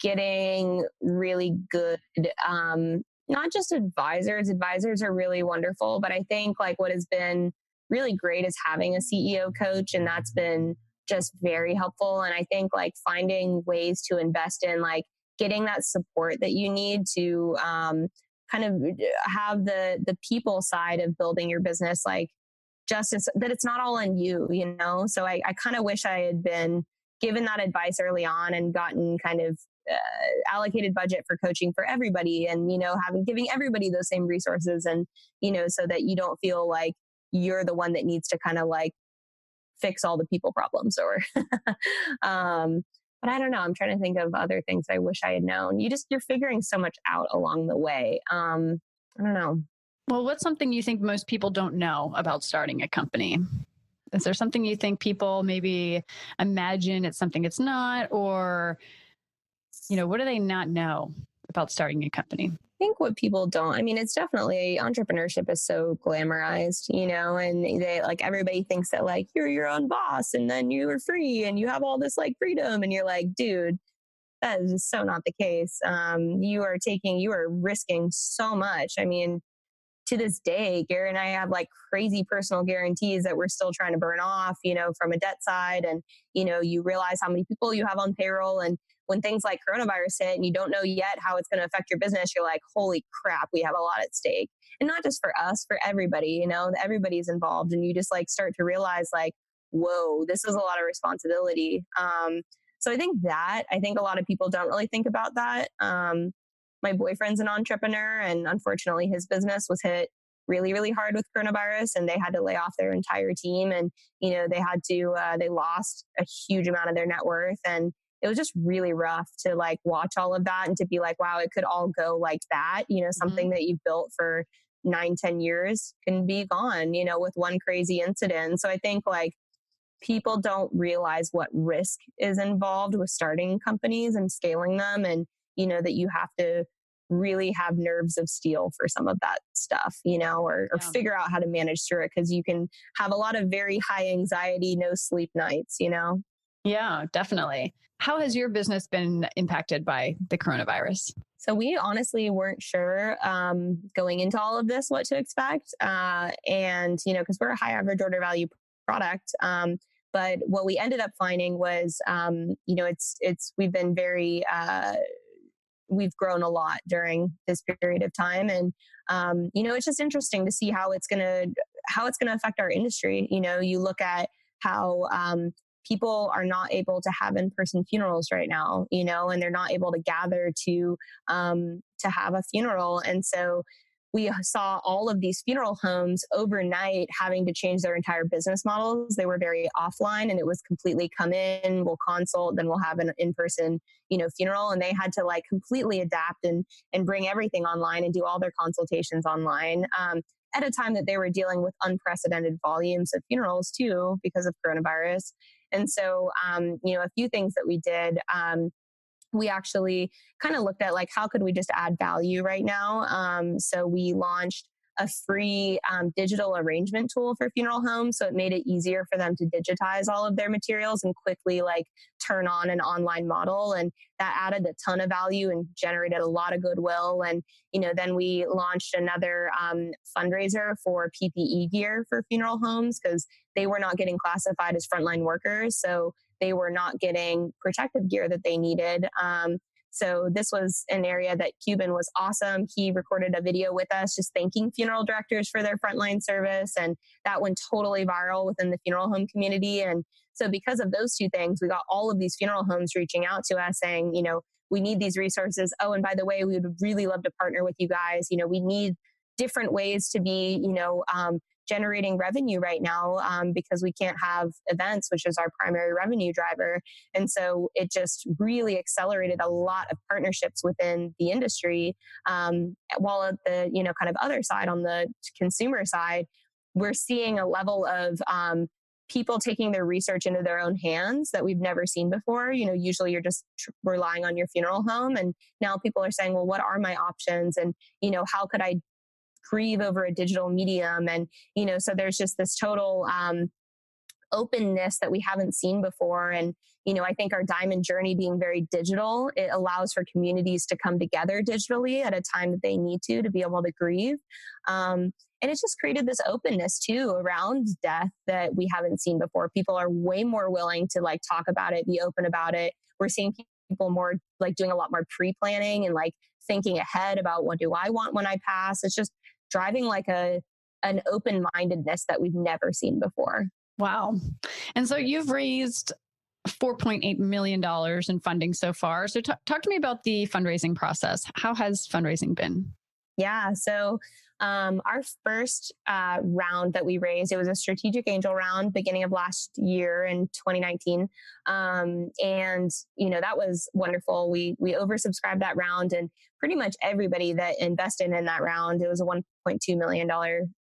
getting really good um not just advisors advisors are really wonderful but i think like what has been really great is having a ceo coach and that's been just very helpful and i think like finding ways to invest in like getting that support that you need to um, kind of uh, have the the people side of building your business like justice that it's not all on you you know? So i, I kind of wish i had been given that advice early on and gotten kind of uh, allocated budget for coaching for everybody and you know having giving everybody those same resources and you know so that you don't feel like you're the one that needs to kind of like fix all the people problems or um but I don't know. I'm trying to think of other things I wish I had known. You just, you're figuring so much out along the way. Um, I don't know. Well, what's something you think most people don't know about starting a company? Is there something you think people maybe imagine it's something it's not? Or, you know, what do they not know about starting a company? Think what people don't, I mean, it's definitely entrepreneurship is so glamorized, you know, and they like everybody thinks that like you're your own boss and then you are free and you have all this like freedom. And you're like, dude, that is so not the case. Um, you are taking, you are risking so much. I mean, to this day, Garrett and I have like crazy personal guarantees that we're still trying to burn off, you know, from a debt side. And, you know, you realize how many people you have on payroll and when things like coronavirus hit and you don't know yet how it's going to affect your business, you're like, holy crap, we have a lot at stake. And not just for us, for everybody, you know, everybody's involved. And you just like start to realize, like, whoa, this is a lot of responsibility. Um, so I think that, I think a lot of people don't really think about that. Um, my boyfriend's an entrepreneur, and unfortunately, his business was hit really really hard with coronavirus and they had to lay off their entire team and you know they had to uh, they lost a huge amount of their net worth and it was just really rough to like watch all of that and to be like, wow, it could all go like that. You know, something mm-hmm. that you built for nine, ten years can be gone, you know, with one crazy incident. So I think like people don't realize what risk is involved with starting companies and scaling them. And, you know, that you have to really have nerves of steel for some of that stuff, you know, or, or yeah. figure out how to manage through it because you can have a lot of very high anxiety, no sleep nights, you know? Yeah, definitely. How has your business been impacted by the coronavirus? So we honestly weren't sure um, going into all of this what to expect, uh, and you know because we're a high average order value product. Um, but what we ended up finding was, um, you know, it's it's we've been very uh, we've grown a lot during this period of time, and um, you know it's just interesting to see how it's gonna how it's gonna affect our industry. You know, you look at how um, people are not able to have in-person funerals right now you know and they're not able to gather to um, to have a funeral and so we saw all of these funeral homes overnight having to change their entire business models. They were very offline and it was completely come in, we'll consult, then we'll have an in-person, you know, funeral. And they had to like completely adapt and and bring everything online and do all their consultations online. Um, at a time that they were dealing with unprecedented volumes of funerals too because of coronavirus. And so, um, you know, a few things that we did. Um, we actually kind of looked at like how could we just add value right now? Um, so we launched a free um, digital arrangement tool for funeral homes so it made it easier for them to digitize all of their materials and quickly like turn on an online model and that added a ton of value and generated a lot of goodwill and you know then we launched another um, fundraiser for ppe gear for funeral homes because they were not getting classified as frontline workers so they were not getting protective gear that they needed. Um, so this was an area that Cuban was awesome. He recorded a video with us just thanking funeral directors for their frontline service. And that went totally viral within the funeral home community. And so because of those two things, we got all of these funeral homes reaching out to us saying, you know, we need these resources. Oh, and by the way, we would really love to partner with you guys. You know, we need different ways to be, you know, um, generating revenue right now um, because we can't have events, which is our primary revenue driver. And so it just really accelerated a lot of partnerships within the industry. Um, while at the you know kind of other side on the consumer side, we're seeing a level of um, people taking their research into their own hands that we've never seen before. You know, usually you're just tr- relying on your funeral home. And now people are saying, well, what are my options? And, you know, how could I grieve over a digital medium. And you know so there's just this total um, openness that we haven't seen before. And you know i think our diamond journey being very digital it allows for communities to come together digitally at a time that they need to to be able to grieve. Um, and it's just created this openness too around death that we haven't seen before. People are way more willing to like talk about it be open about it. We're seeing people more like doing a lot more pre-planning and like thinking ahead about what do i want when i pass? It's just driving like a an open mindedness that we've never seen before. Wow. And so you've raised $4.8 million in funding so far. So, t- talk to me about the fundraising process. How has fundraising been? Yeah. So, um, our first uh, round that we raised, it was a strategic angel round beginning of last year in 2019. Um, and, you know, that was wonderful. We, we oversubscribed that round and pretty much everybody that invested in that round, it was a $1.2 million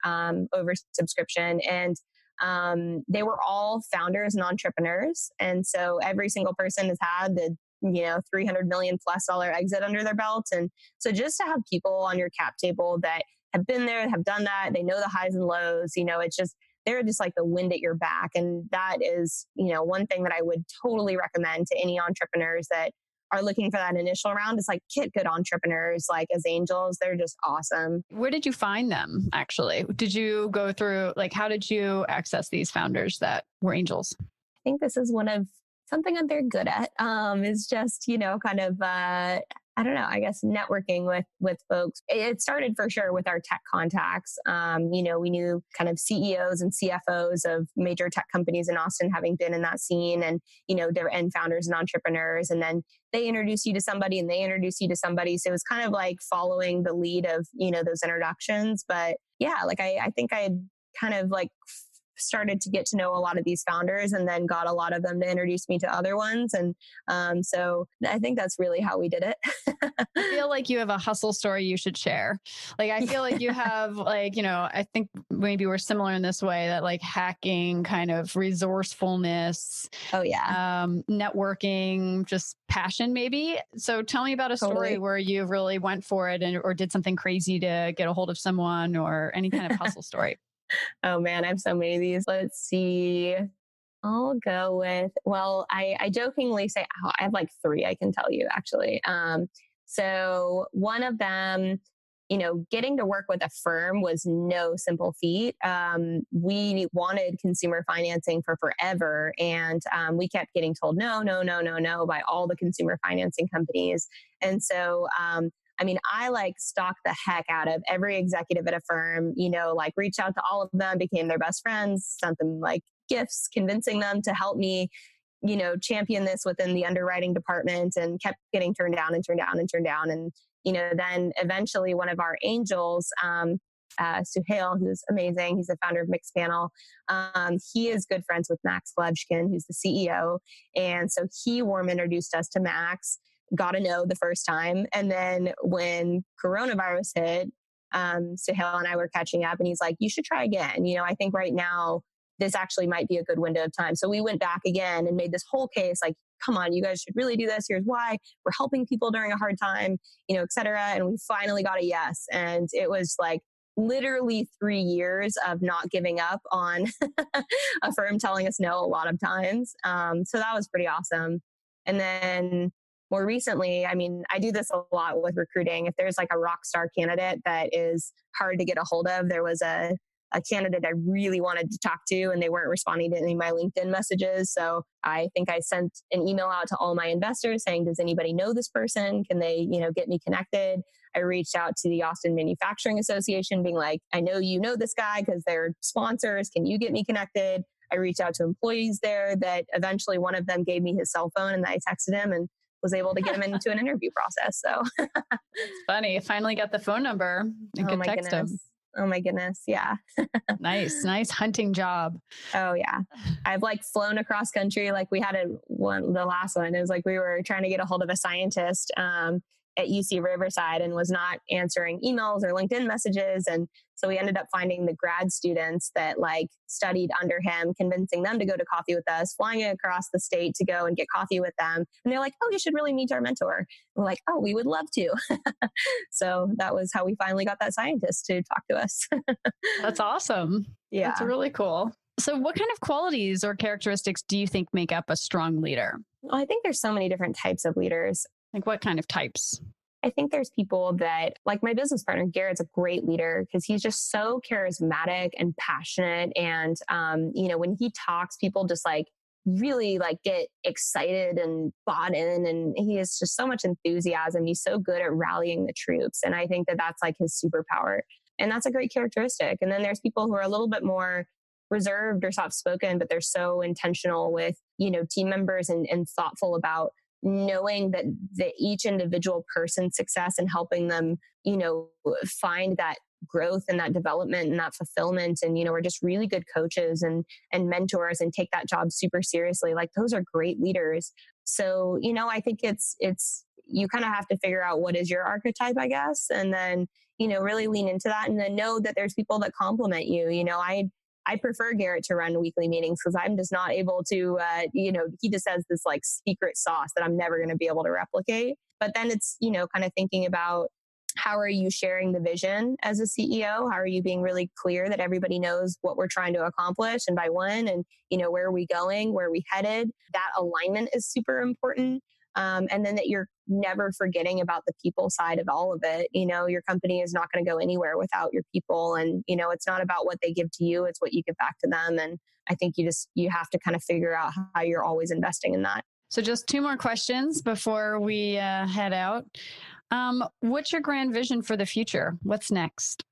um, oversubscription. And um, they were all founders and entrepreneurs. And so every single person has had the you know 300 million plus dollar exit under their belt and so just to have people on your cap table that have been there, have done that. They know the highs and lows. You know, it's just, they're just like the wind at your back. And that is, you know, one thing that I would totally recommend to any entrepreneurs that are looking for that initial round is like get good entrepreneurs like as angels they're just awesome where did you find them actually did you go through like how did you access these founders that were angels i think this is one of something that they're good at um, is just you know kind of uh, I don't know, I guess networking with with folks. It started for sure with our tech contacts. Um, you know, we knew kind of CEOs and CFOs of major tech companies in Austin having been in that scene and, you know, their end founders and entrepreneurs. And then they introduce you to somebody and they introduce you to somebody. So it was kind of like following the lead of, you know, those introductions. But yeah, like I, I think I kind of like started to get to know a lot of these founders and then got a lot of them to introduce me to other ones. And um, so I think that's really how we did it. I feel like you have a hustle story you should share. Like, I feel like you have, like, you know, I think maybe we're similar in this way that like hacking, kind of resourcefulness. Oh, yeah. Um, networking, just passion, maybe. So tell me about a story where you really went for it and, or did something crazy to get a hold of someone or any kind of hustle story oh man, I have so many of these. Let's see. I'll go with, well, I, I jokingly say, oh, I have like three I can tell you actually. Um, so one of them, you know, getting to work with Affirm was no simple feat. Um, we wanted consumer financing for forever, and um, we kept getting told no, no, no, no, no by all the consumer financing companies. And so um, I mean, I like stalked the heck out of every executive at Affirm, you know, like reached out to all of them, became their best friends, sent them like gifts, convincing them to help me, you know, champion this within the underwriting department and kept getting turned down and turned down and turned down. And you know, then eventually one of our angels, um, uh, Suhail, who's amazing. He's the founder of Mixpanel. Um, he is good friends with Max Levchin, who's the CEO. And so he warm introduced us to Max, got to know the first time. And then when coronavirus hit, um, Suhail and I were catching up and he's like, you should try again. You know, I think right now this actually might be a good window of time. So we went back again and made this whole case like, come on, you guys should really do this. Here's why. We're helping people during a hard time, you know, et cetera. And we finally got a yes. And it was like literally three years of not giving up on Affirm telling us no a lot of times. Um, so that was pretty awesome. And then more recently, I mean, I do this a lot with recruiting. If there's like a rock star candidate that is hard to get a hold of, there was a a candidate I really wanted to talk to and they weren't responding to any of my LinkedIn messages. So I think I sent an email out to all my investors saying, does anybody know this person? Can they, you know, get me connected? I reached out to the Austin Manufacturing Association being like, I know you know this guy because they're sponsors. Can you get me connected? I reached out to employees there that eventually one of them gave me his cell phone and I texted him and was able to get him into an interview process. So it's funny. Finally got the phone number and oh could text goodness. him. Oh my goodness. Yeah. nice, nice hunting job. Oh yeah. I've like flown across country. Like we had a one, the last one. It was like we were trying to get a hold of a scientist. Um, at UC Riverside and was not answering emails or LinkedIn messages. And so we ended up finding the grad students that like studied under him, convincing them to go to coffee with us, flying across the state to go and get coffee with them. And they're like, oh, you should really meet our mentor. And we're like, oh, we would love to. so that was how we finally got that scientist to talk to us. That's awesome. Yeah. That's really cool. So, what kind of qualities or characteristics do you think make up a strong leader? Well, I think there's so many different types of leaders. Like what kind of types? I think there's people that, like my business partner, Garrett's a great leader because he's just so charismatic and passionate. And, um, you know, when he talks, people just like really like get excited and bought in. And he has just so much enthusiasm. He's so good at rallying the troops. And I think that that's like his superpower. And that's a great characteristic. And then there's people who are a little bit more reserved or soft spoken, but they're so intentional with, you know, team members and, and thoughtful about knowing that that each individual person's success and helping them you know find that growth and that development and that fulfillment and you know we're just really good coaches and and mentors and take that job super seriously like those are great leaders. So you know i think it's it's you kind of have to figure out what is your archetype i guess and then you know really lean into that and then know that there's people that complement you. You know i I prefer Garrett to run weekly meetings because I'm just not able to, uh, you know, he just has this like secret sauce that I'm never going to be able to replicate. But then it's, you know, kind of thinking about how are you sharing the vision as a CEO? How are you being really clear that everybody knows what we're trying to accomplish and by when and, you know, where are we going? Where are we headed? That alignment is super important. Um, and then that you're never forgetting about the people side of all of it. You know, your company is not going to go anywhere without your people. And, you know, it's not about what they give to you, it's what you give back to them. And I think you just, you have to kind of figure out how you're always investing in that. So, just two more questions before we uh, head out. Um, what's your grand vision for the future? What's next?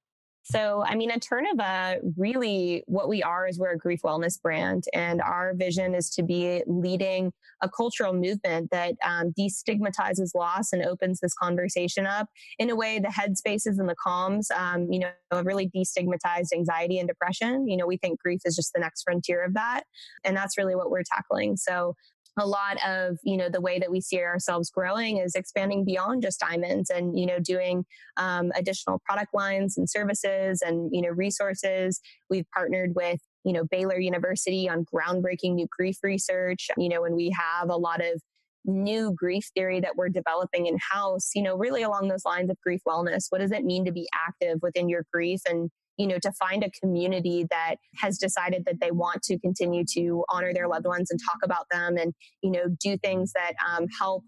So, I mean, at Eterneva, really what we are is we're a grief wellness brand. And our vision is to be leading a cultural movement that um, destigmatizes loss and opens this conversation up in a way the headspaces and the calms, um, you know, really destigmatized anxiety and depression. You know, we think grief is just the next frontier of that. And that's really what we're tackling. So, a lot of you know the way that we see ourselves growing is expanding beyond just diamonds and you know doing um, additional product lines and services and you know resources. We've partnered with you know baylor university on groundbreaking new grief research. You know when we have a lot of new grief theory that we're developing in house you know really along those lines of grief wellness. What does it mean to be active within your grief and you know, to find a community that has decided that they want to continue to honor their loved ones and talk about them and, you know, do things that um, help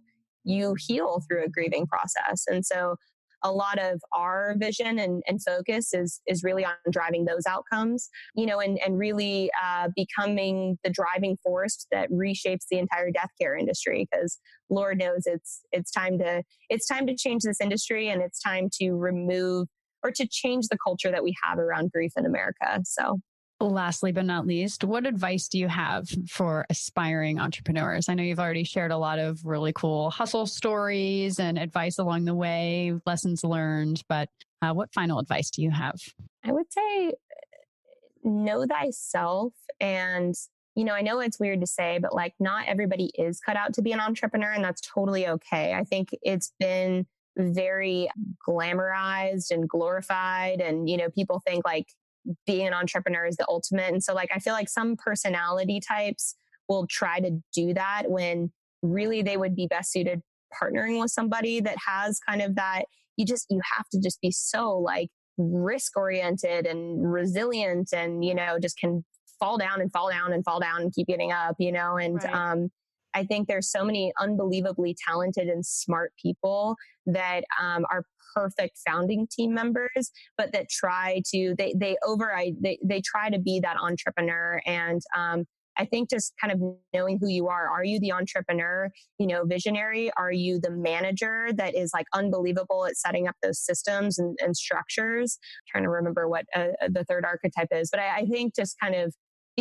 you heal through a grieving process. And so a lot of our vision and, and focus is is really on driving those outcomes, you know, and, and really uh, becoming the driving force that reshapes the entire death care industry. Because Lord knows it's it's time to it's time to change this industry and it's time to remove or to change the culture that we have around grief in America. So Lastly, but not least, what advice do you have for aspiring entrepreneurs? I know you've already shared a lot of really cool hustle stories and advice along the way, lessons learned, but uh, what final advice do you have? I would say know thyself. And, you know, I know it's weird to say, but like not everybody is cut out to be an entrepreneur, and that's totally okay. I think it's been very glamorized and glorified. And, you know, people think like being an entrepreneur is the ultimate. And so, like, I feel like some personality types will try to do that when really they would be best suited partnering with somebody that has kind of that. You just, you have to just be so like risk oriented and resilient and, you know, just can fall down and fall down and fall down and keep getting up, you know, and, right. um, I think there's so many unbelievably talented and smart people that um, are perfect founding team members, but that try to they they over they they try to be that entrepreneur and um, I think just kind of knowing who you are. Are you the entrepreneur, you know, visionary? Are you the manager that is like unbelievable at setting up those systems and, and structures? I'm trying to remember what uh, the third archetype is, but I, I think just kind of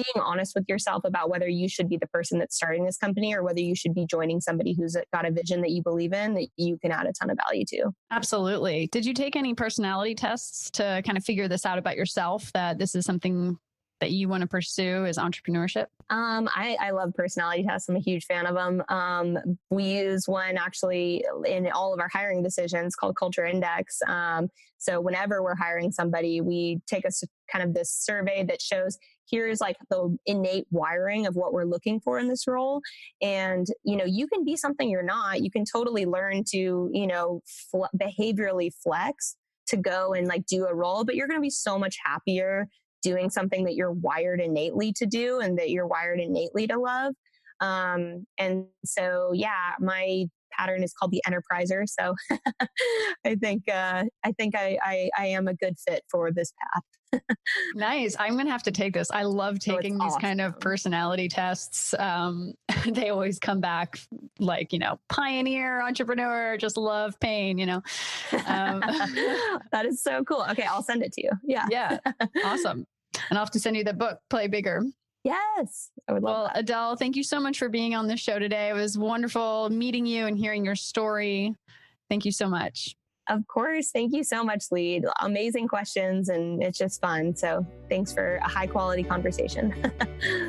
being honest with yourself about whether you should be the person that's starting this company or whether you should be joining somebody who's got a vision that you believe in that you can add a ton of value to. Absolutely. Did you take any personality tests to kind of figure this out about yourself that this is something that you want to pursue is entrepreneurship? Um, I, I, love personality tests. I'm a huge fan of them. Um, we use one actually in all of our hiring decisions called Culture Index. Um, so whenever we're hiring somebody, we take a kind of this survey that shows here's like the innate wiring of what we're looking for in this role. And you know you can be something you're not. You can totally learn to you know fl- behaviorally flex to go and like do a role but you're going to be so much happier doing something that you're wired innately to do and that you're wired innately to love. Um, and so yeah my pattern is called the enterpriser. So I think uh, I think I, I, I am a good fit for this path. nice. I'm gonna have to take this. I love oh, taking these awesome. kind of personality tests. Um, they always come back like you know pioneer, entrepreneur, just love pain. You know. Um, that is so cool. Okay, I'll send it to you. Yeah. Yeah. Awesome. And I'll have to send you the book, Play Bigger. Yes, I would love well, that. Adelle, thank you so much for being on the show today. It was wonderful meeting you and hearing your story. Thank you so much. Of course. Thank you so much, Lee. Amazing questions, and it's just fun. So, thanks for a high quality conversation.